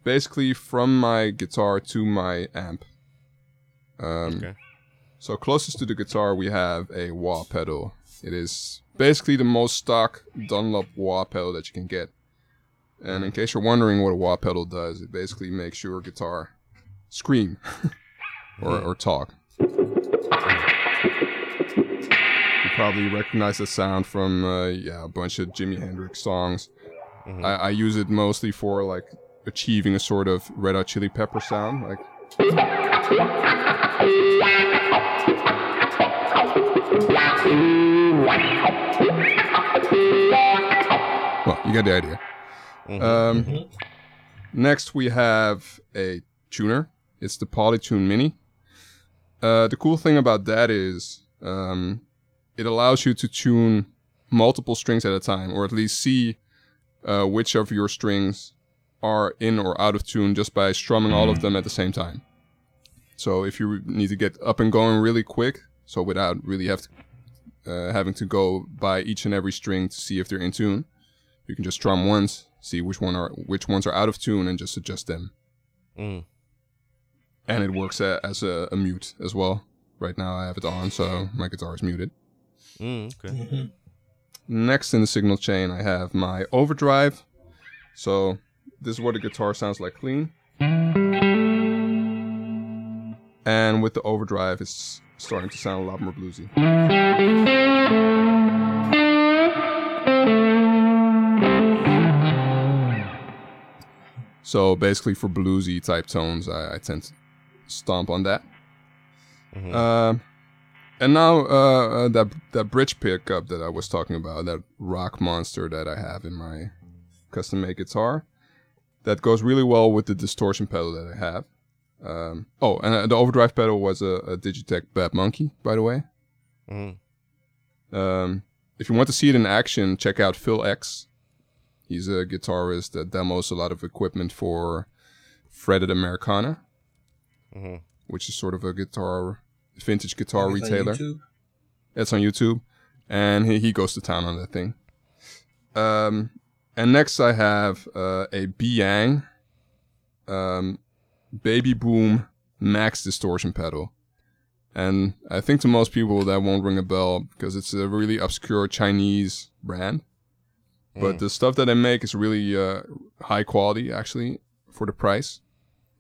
[SPEAKER 4] basically from my guitar to my amp. Um,
[SPEAKER 1] Okay.
[SPEAKER 4] So closest to the guitar, we have a wah pedal. It is basically the most stock Dunlop wah pedal that you can get. And in case you're wondering what a wah pedal does, it basically makes your guitar scream [LAUGHS] or, or talk. You probably recognize the sound from uh, yeah a bunch of Jimi Hendrix songs.
[SPEAKER 1] Mhm.
[SPEAKER 4] I, I use it mostly for like achieving a sort of Red Hot Chili Pepper sound, like Well, you get the idea.
[SPEAKER 1] Mhm.
[SPEAKER 4] Um, Next, we have a tuner. It's the Polytune Mini. Uh, the cool thing about that is um, it allows you to tune multiple strings at a time, or at least see uh, which of your strings are in or out of tune just by strumming all of them at the same time. So if you need to get up and going really quick, so without really have to, uh, having to go by each and every string to see if they're in tune, you can just strum once, see which one are which ones are out of tune, and just adjust them.
[SPEAKER 1] Mm.
[SPEAKER 4] And it works a, as a, a mute as well. Right now I have it on, so my guitar is muted.
[SPEAKER 1] Mm, okay. [LAUGHS]
[SPEAKER 4] Next in the signal chain, I have my overdrive. So this is what the guitar sounds like clean. And with the overdrive, it's starting to sound a lot more bluesy. So basically, for bluesy type tones, I, I tend to stomp on that.
[SPEAKER 1] Mhm.
[SPEAKER 4] Um, and now uh, uh, that that bridge pickup that I was talking about, that rock monster that I have in my custom made guitar, that goes really well with the distortion pedal that I have. Um, oh, and uh, the overdrive pedal was a, a Digitech Bad Monkey, by the way.
[SPEAKER 1] Mhm.
[SPEAKER 4] Um, if you want to see it in action, check out Phil X. He's a guitarist that demos a lot of equipment for Fretted Americana,
[SPEAKER 1] Mhm.
[SPEAKER 4] which is sort of a guitar, vintage guitar
[SPEAKER 2] It's
[SPEAKER 4] retailer.
[SPEAKER 2] YouTube.
[SPEAKER 4] It's on YouTube, and he, he goes to town on that thing. Um, and next I have uh, a Biyang um, Baby Boom Max Distortion pedal, and I think to most people that won't ring a bell because it's a really obscure Chinese brand. But
[SPEAKER 1] Mm.
[SPEAKER 4] the stuff that I make is really uh, high quality, actually, for the price,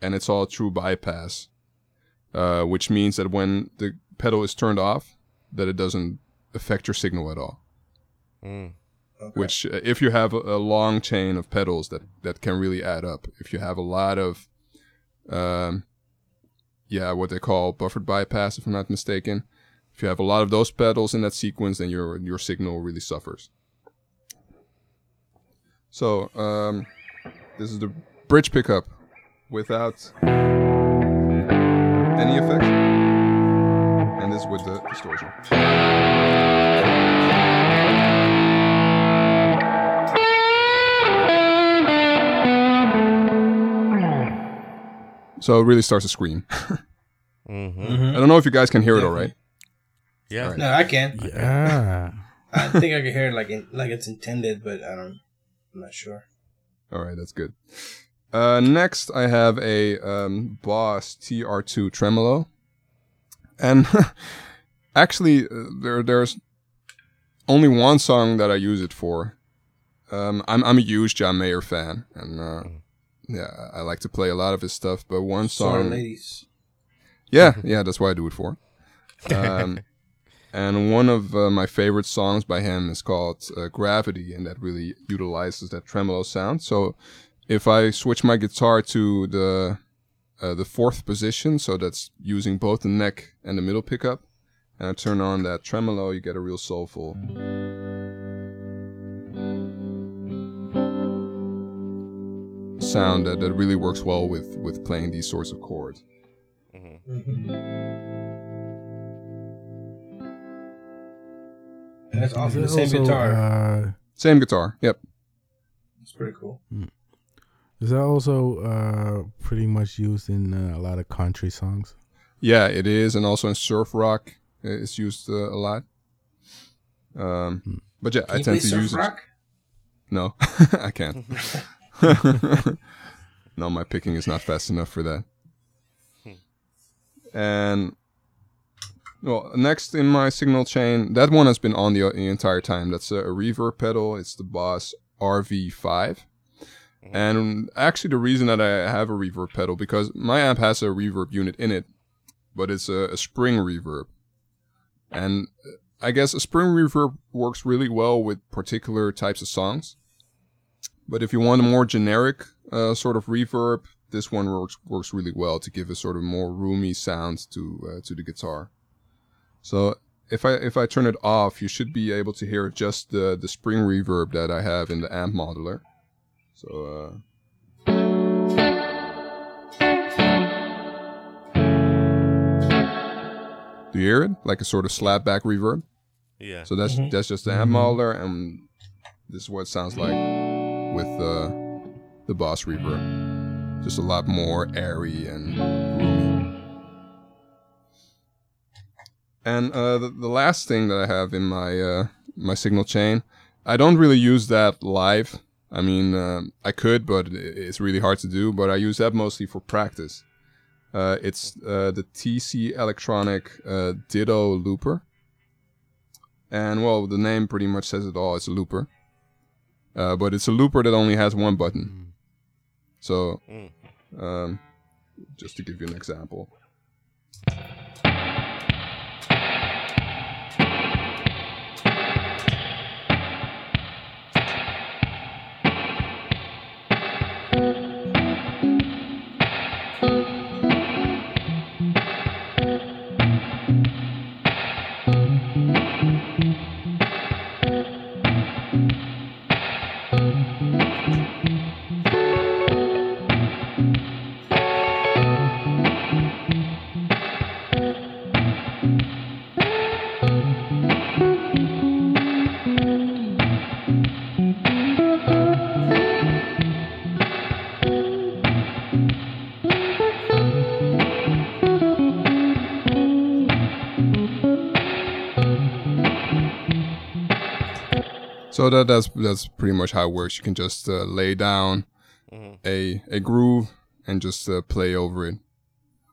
[SPEAKER 4] and it's all true bypass, uh, which means that when the pedal is turned off, that it doesn't affect your signal at all.
[SPEAKER 1] Mm.
[SPEAKER 2] Okay.
[SPEAKER 4] Which, uh, if you have a, a long chain of pedals, that that can really add up. If you have a lot of, um, yeah, what they call buffered bypass, if I'm not mistaken. If you have a lot of those pedals in that sequence, then your your signal really suffers. So, um, this is the bridge pickup without any effect, and this with the distortion. So it really starts to scream. [LAUGHS]
[SPEAKER 1] Mhm.
[SPEAKER 2] Mhm.
[SPEAKER 4] I don't know if you guys can hear it all right.
[SPEAKER 1] Yeah.
[SPEAKER 4] Alright.
[SPEAKER 2] No, I can.
[SPEAKER 3] Yeah. [LAUGHS]
[SPEAKER 2] I think I can hear it like in, like it's intended, but I don't. I'm not sure.
[SPEAKER 4] All right, that's good. Uh, next, I have a um, Boss TR2 tremolo, and [LAUGHS] actually, uh, there there's only one song that I use it for. Um, I'm I'm a huge John Mayer fan, and uh, yeah, I like to play a lot of his stuff. But one song.
[SPEAKER 2] Sorry, ladies.
[SPEAKER 4] yeah, yeah, that's why I do it for. Um, [LAUGHS] and one of uh, my favorite songs by him is called uh, Gravity, and that really utilizes that tremolo sound. So if I switch my guitar to the uh, the fourth position, so that's using both the neck and the middle pickup, and I turn on that tremolo, you get a real soulful. Sound that, that really works well with with playing these sorts of chords
[SPEAKER 1] Mhm.
[SPEAKER 2] Mhm. That's
[SPEAKER 3] Is
[SPEAKER 2] awesome. The same
[SPEAKER 3] also,
[SPEAKER 2] guitar.
[SPEAKER 3] Uh,
[SPEAKER 4] Same guitar. Yep.
[SPEAKER 2] It's pretty cool.
[SPEAKER 3] is that also uh, pretty much used in uh, a lot of country songs?
[SPEAKER 4] Yeah, it is, and also in surf rock, it's used uh, a lot. Um, but yeah,
[SPEAKER 2] Can
[SPEAKER 4] I tend
[SPEAKER 2] play
[SPEAKER 4] to use
[SPEAKER 2] surf
[SPEAKER 4] it.
[SPEAKER 2] rock?
[SPEAKER 4] No, [LAUGHS] I can't. [LAUGHS] no, my picking is not fast enough for that. Hmm. And well, next in my signal chain, that one has been on the, the entire time. That's a, a reverb pedal. It's the Boss RV5. Hmm. And actually, the reason that I have a reverb pedal because my amp has a reverb unit in it, but it's a, a spring reverb. And I guess a spring reverb works really well with particular types of songs. But if you want a more generic uh, sort of reverb, this one works works really well to give a sort of more roomy sound to uh, to the guitar. So if I if I turn it off, you should be able to hear just the the spring reverb that I have in the amp modeler. So uh, do you hear it? Like a sort of slapback reverb.
[SPEAKER 1] Yeah.
[SPEAKER 4] So that's
[SPEAKER 2] Mhm.
[SPEAKER 4] that's just the amp modeler, and this is what it sounds like with uh, the Boss reverb. Just a lot more airy and roomy. And uh, the, the last thing that I have in my uh, my signal chain, I don't really use that live. I mean, um I could, but it's really hard to do. But I use that mostly for practice. Uh, it's uh, the TC Electronic uh, Ditto Looper. And well, the name pretty much says it all. It's a looper. Uh, but it's a looper that only has one button. So,
[SPEAKER 1] Mm.
[SPEAKER 4] um, just to give you an example. So that that's that's pretty much how it works. You can just uh, lay down
[SPEAKER 1] Mhm.
[SPEAKER 4] a a groove and just uh, play over it.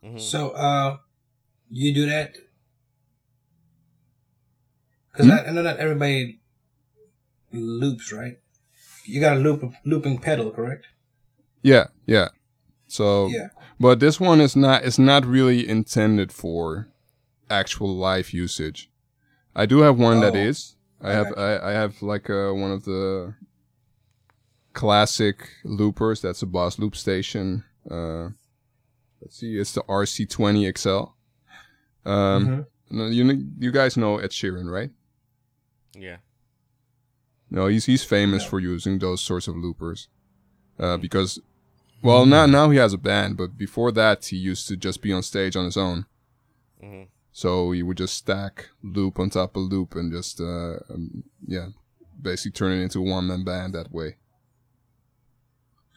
[SPEAKER 1] Mhm.
[SPEAKER 2] So, uh, you do that? Because I, I know not everybody loops, right? You got a loop looping pedal, correct?
[SPEAKER 4] Yeah, yeah. So,
[SPEAKER 2] Yeah.
[SPEAKER 4] but this one is not it's not really intended for actual live usage. I do have one that
[SPEAKER 2] Oh.
[SPEAKER 4] is. I have I, I have like uh, one of the classic loopers. That's a Boss Loop Station. Uh, let's see, it's the RC20 XL. Um,
[SPEAKER 2] Mhm.
[SPEAKER 4] you kn- you guys know Ed Sheeran, right?
[SPEAKER 1] Yeah.
[SPEAKER 4] No, he's he's famous for using those sorts of loopers, uh, because, well, now now he has a band, but before that he used to just be on stage on his own.
[SPEAKER 1] hmm
[SPEAKER 4] So you would just stack loop on top of loop and just, uh, um, yeah, basically turn it into a one man band that way.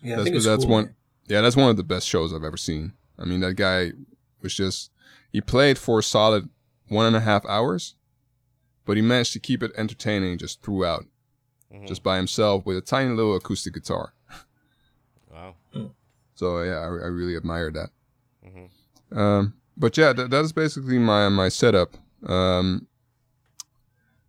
[SPEAKER 2] Yeah, I
[SPEAKER 4] that's
[SPEAKER 2] think
[SPEAKER 4] that's
[SPEAKER 2] cool,
[SPEAKER 4] one. Yeah, that's one of the best shows I've ever seen. I mean, that guy was just he played for a solid one and a half hours, but he managed to keep it entertaining just throughout,
[SPEAKER 1] hmm
[SPEAKER 4] just by himself with a tiny little acoustic guitar.
[SPEAKER 1] Wow.
[SPEAKER 4] So yeah, I, I really admire that.
[SPEAKER 1] hmm
[SPEAKER 4] Um, but yeah, that, that is basically my my setup. Um,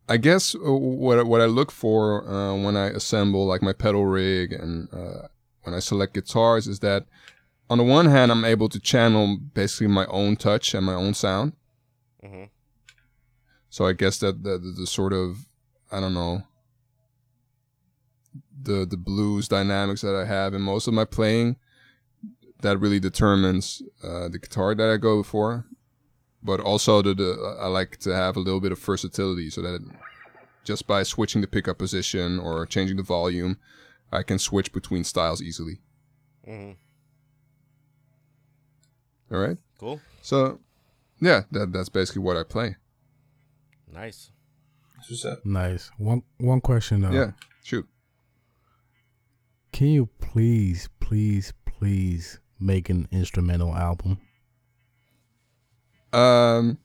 [SPEAKER 4] I guess uh, what what I look for uh, when I assemble like my pedal rig and uh, when I select guitars is that on the one hand I'm able to channel basically my own touch and my own sound.
[SPEAKER 1] hmm
[SPEAKER 4] So I guess that the, the, the sort of I don't know the the blues dynamics that I have in most of my playing that really determines uh, the guitar that I go for. But also the, the I like to have a little bit of versatility so that just by switching the pickup position or changing the volume, I can switch between styles easily.
[SPEAKER 1] Mm-hmm.
[SPEAKER 4] All right.
[SPEAKER 1] Cool.
[SPEAKER 4] So yeah, that that's basically what I play.
[SPEAKER 1] Nice.
[SPEAKER 2] That's what's up.
[SPEAKER 3] Nice. One one question though.
[SPEAKER 4] Yeah, shoot.
[SPEAKER 3] Can you please, please, please make an instrumental album?
[SPEAKER 4] Um,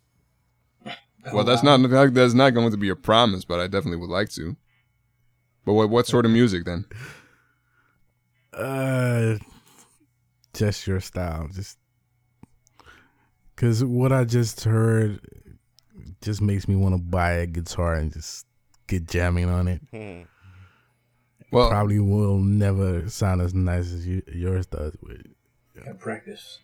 [SPEAKER 4] well, that's not that's not going to be a promise, but I definitely would like to. But what what sort of music then?
[SPEAKER 3] Uh, just your style, just because what I just heard just makes me want to buy a guitar and just get jamming on it.
[SPEAKER 1] Hmm.
[SPEAKER 4] Well,
[SPEAKER 3] Probably will never sound as nice as you, yours does. But
[SPEAKER 2] Yeah, practice.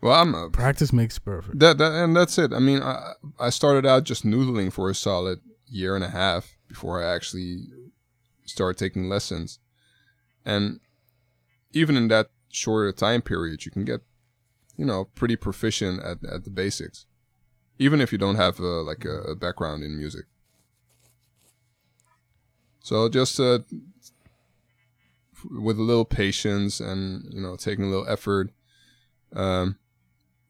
[SPEAKER 4] well, I'm a,
[SPEAKER 3] practice makes perfect.
[SPEAKER 4] that, that and that's it. I mean, I I started out just noodling for a solid year and a half before I actually started taking lessons, and even in that shorter time period, you can get, you know, pretty proficient at at the basics, even if you don't have uh, like a, a background in music. So just uh, with a little patience and you know taking a little effort, um,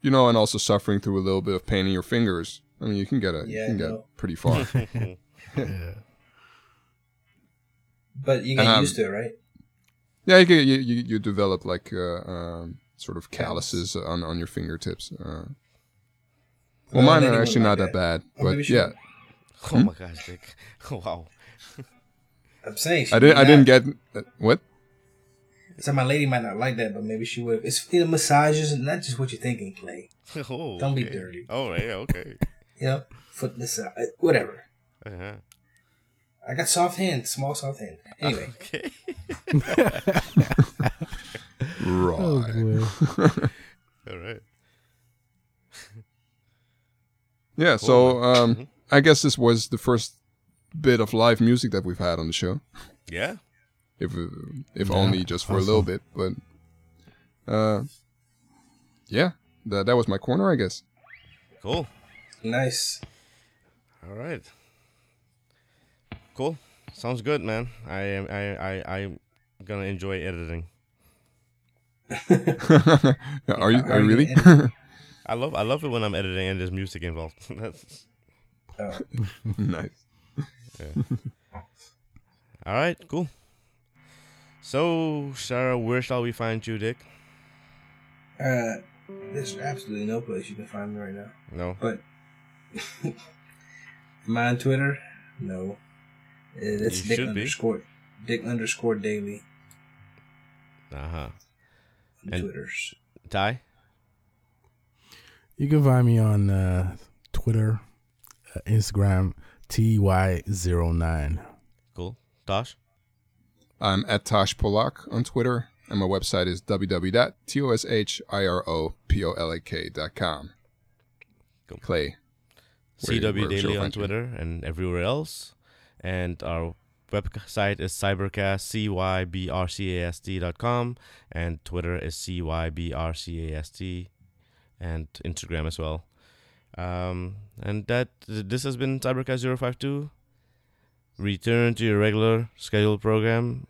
[SPEAKER 4] you know, and also suffering through a little bit of pain in your fingers. I mean, you can get a
[SPEAKER 2] Yeah,
[SPEAKER 4] you can
[SPEAKER 2] I
[SPEAKER 4] get pretty far. [LAUGHS]
[SPEAKER 3] Yeah.
[SPEAKER 2] But you get
[SPEAKER 4] Um,
[SPEAKER 2] used to it, right?
[SPEAKER 4] yeah, you, get, you you you develop like uh, um, sort of calluses on on your fingertips. Uh, well,
[SPEAKER 2] Well,
[SPEAKER 4] mine are actually
[SPEAKER 2] like
[SPEAKER 4] not that
[SPEAKER 2] that.
[SPEAKER 4] bad,
[SPEAKER 2] Or
[SPEAKER 4] but
[SPEAKER 2] she-
[SPEAKER 4] yeah,
[SPEAKER 1] Oh my gosh, Dick. [LAUGHS] Wow.
[SPEAKER 2] I'm saying
[SPEAKER 4] I didn't I didn't
[SPEAKER 2] not-
[SPEAKER 4] get uh, what.
[SPEAKER 2] So my lady might not like that, but maybe she would. It's you know, massages, and not just what you're thinking, Clay. [LAUGHS]
[SPEAKER 1] Oh,
[SPEAKER 2] Don't be dirty.
[SPEAKER 1] Oh, yeah, okay. [LAUGHS]
[SPEAKER 2] You know, foot massage, whatever.
[SPEAKER 1] Uh-huh.
[SPEAKER 2] I got soft hands, small soft hands. Anyway, [LAUGHS]
[SPEAKER 1] Okay.
[SPEAKER 4] Right.
[SPEAKER 3] Oh.
[SPEAKER 1] All right.
[SPEAKER 4] Yeah, so um, I guess this was the first bit of live music that we've had on the show.
[SPEAKER 1] Yeah.
[SPEAKER 4] If uh, if
[SPEAKER 3] Yeah,
[SPEAKER 4] only just for a little bit. But uh, yeah, that that was my corner, I guess.
[SPEAKER 1] Cool.
[SPEAKER 2] nice.
[SPEAKER 1] All right. Cool. Sounds good, man. I am. I. I. I'm gonna enjoy editing. [LAUGHS] [LAUGHS]
[SPEAKER 4] are you? Are you really? [LAUGHS]
[SPEAKER 1] I love. I love it when I'm editing and there's music involved. That's
[SPEAKER 2] edit?
[SPEAKER 4] nice.
[SPEAKER 1] all right. Cool. So, Sarah, where shall we find you, Dick?
[SPEAKER 2] Uh, there's absolutely no place you can find me right now.
[SPEAKER 1] No.
[SPEAKER 2] But am I on Twitter? No. It's
[SPEAKER 1] You
[SPEAKER 2] Dick
[SPEAKER 1] should be.
[SPEAKER 2] underscore Dick underscore Daily
[SPEAKER 1] Uh huh. And-
[SPEAKER 2] Twitters.
[SPEAKER 1] Ty.
[SPEAKER 3] You can find me on uh, Twitter, uh, Instagram, ty09.
[SPEAKER 1] Cool. Tosh.
[SPEAKER 4] I'm at Tosh Polak on Twitter, and my website is www.toshiropolak.com.
[SPEAKER 1] Cool.
[SPEAKER 4] Clay.
[SPEAKER 1] CW
[SPEAKER 4] where
[SPEAKER 1] Daily on? Twitter and everywhere else. And our website is Cybrcast, C-Y-B-R-C-A-S-T dot com. And Twitter is C-Y-B-R-C-A-S-T. And Instagram as well. Um, and that this has been Cybrcast 052. Return to your regular scheduled program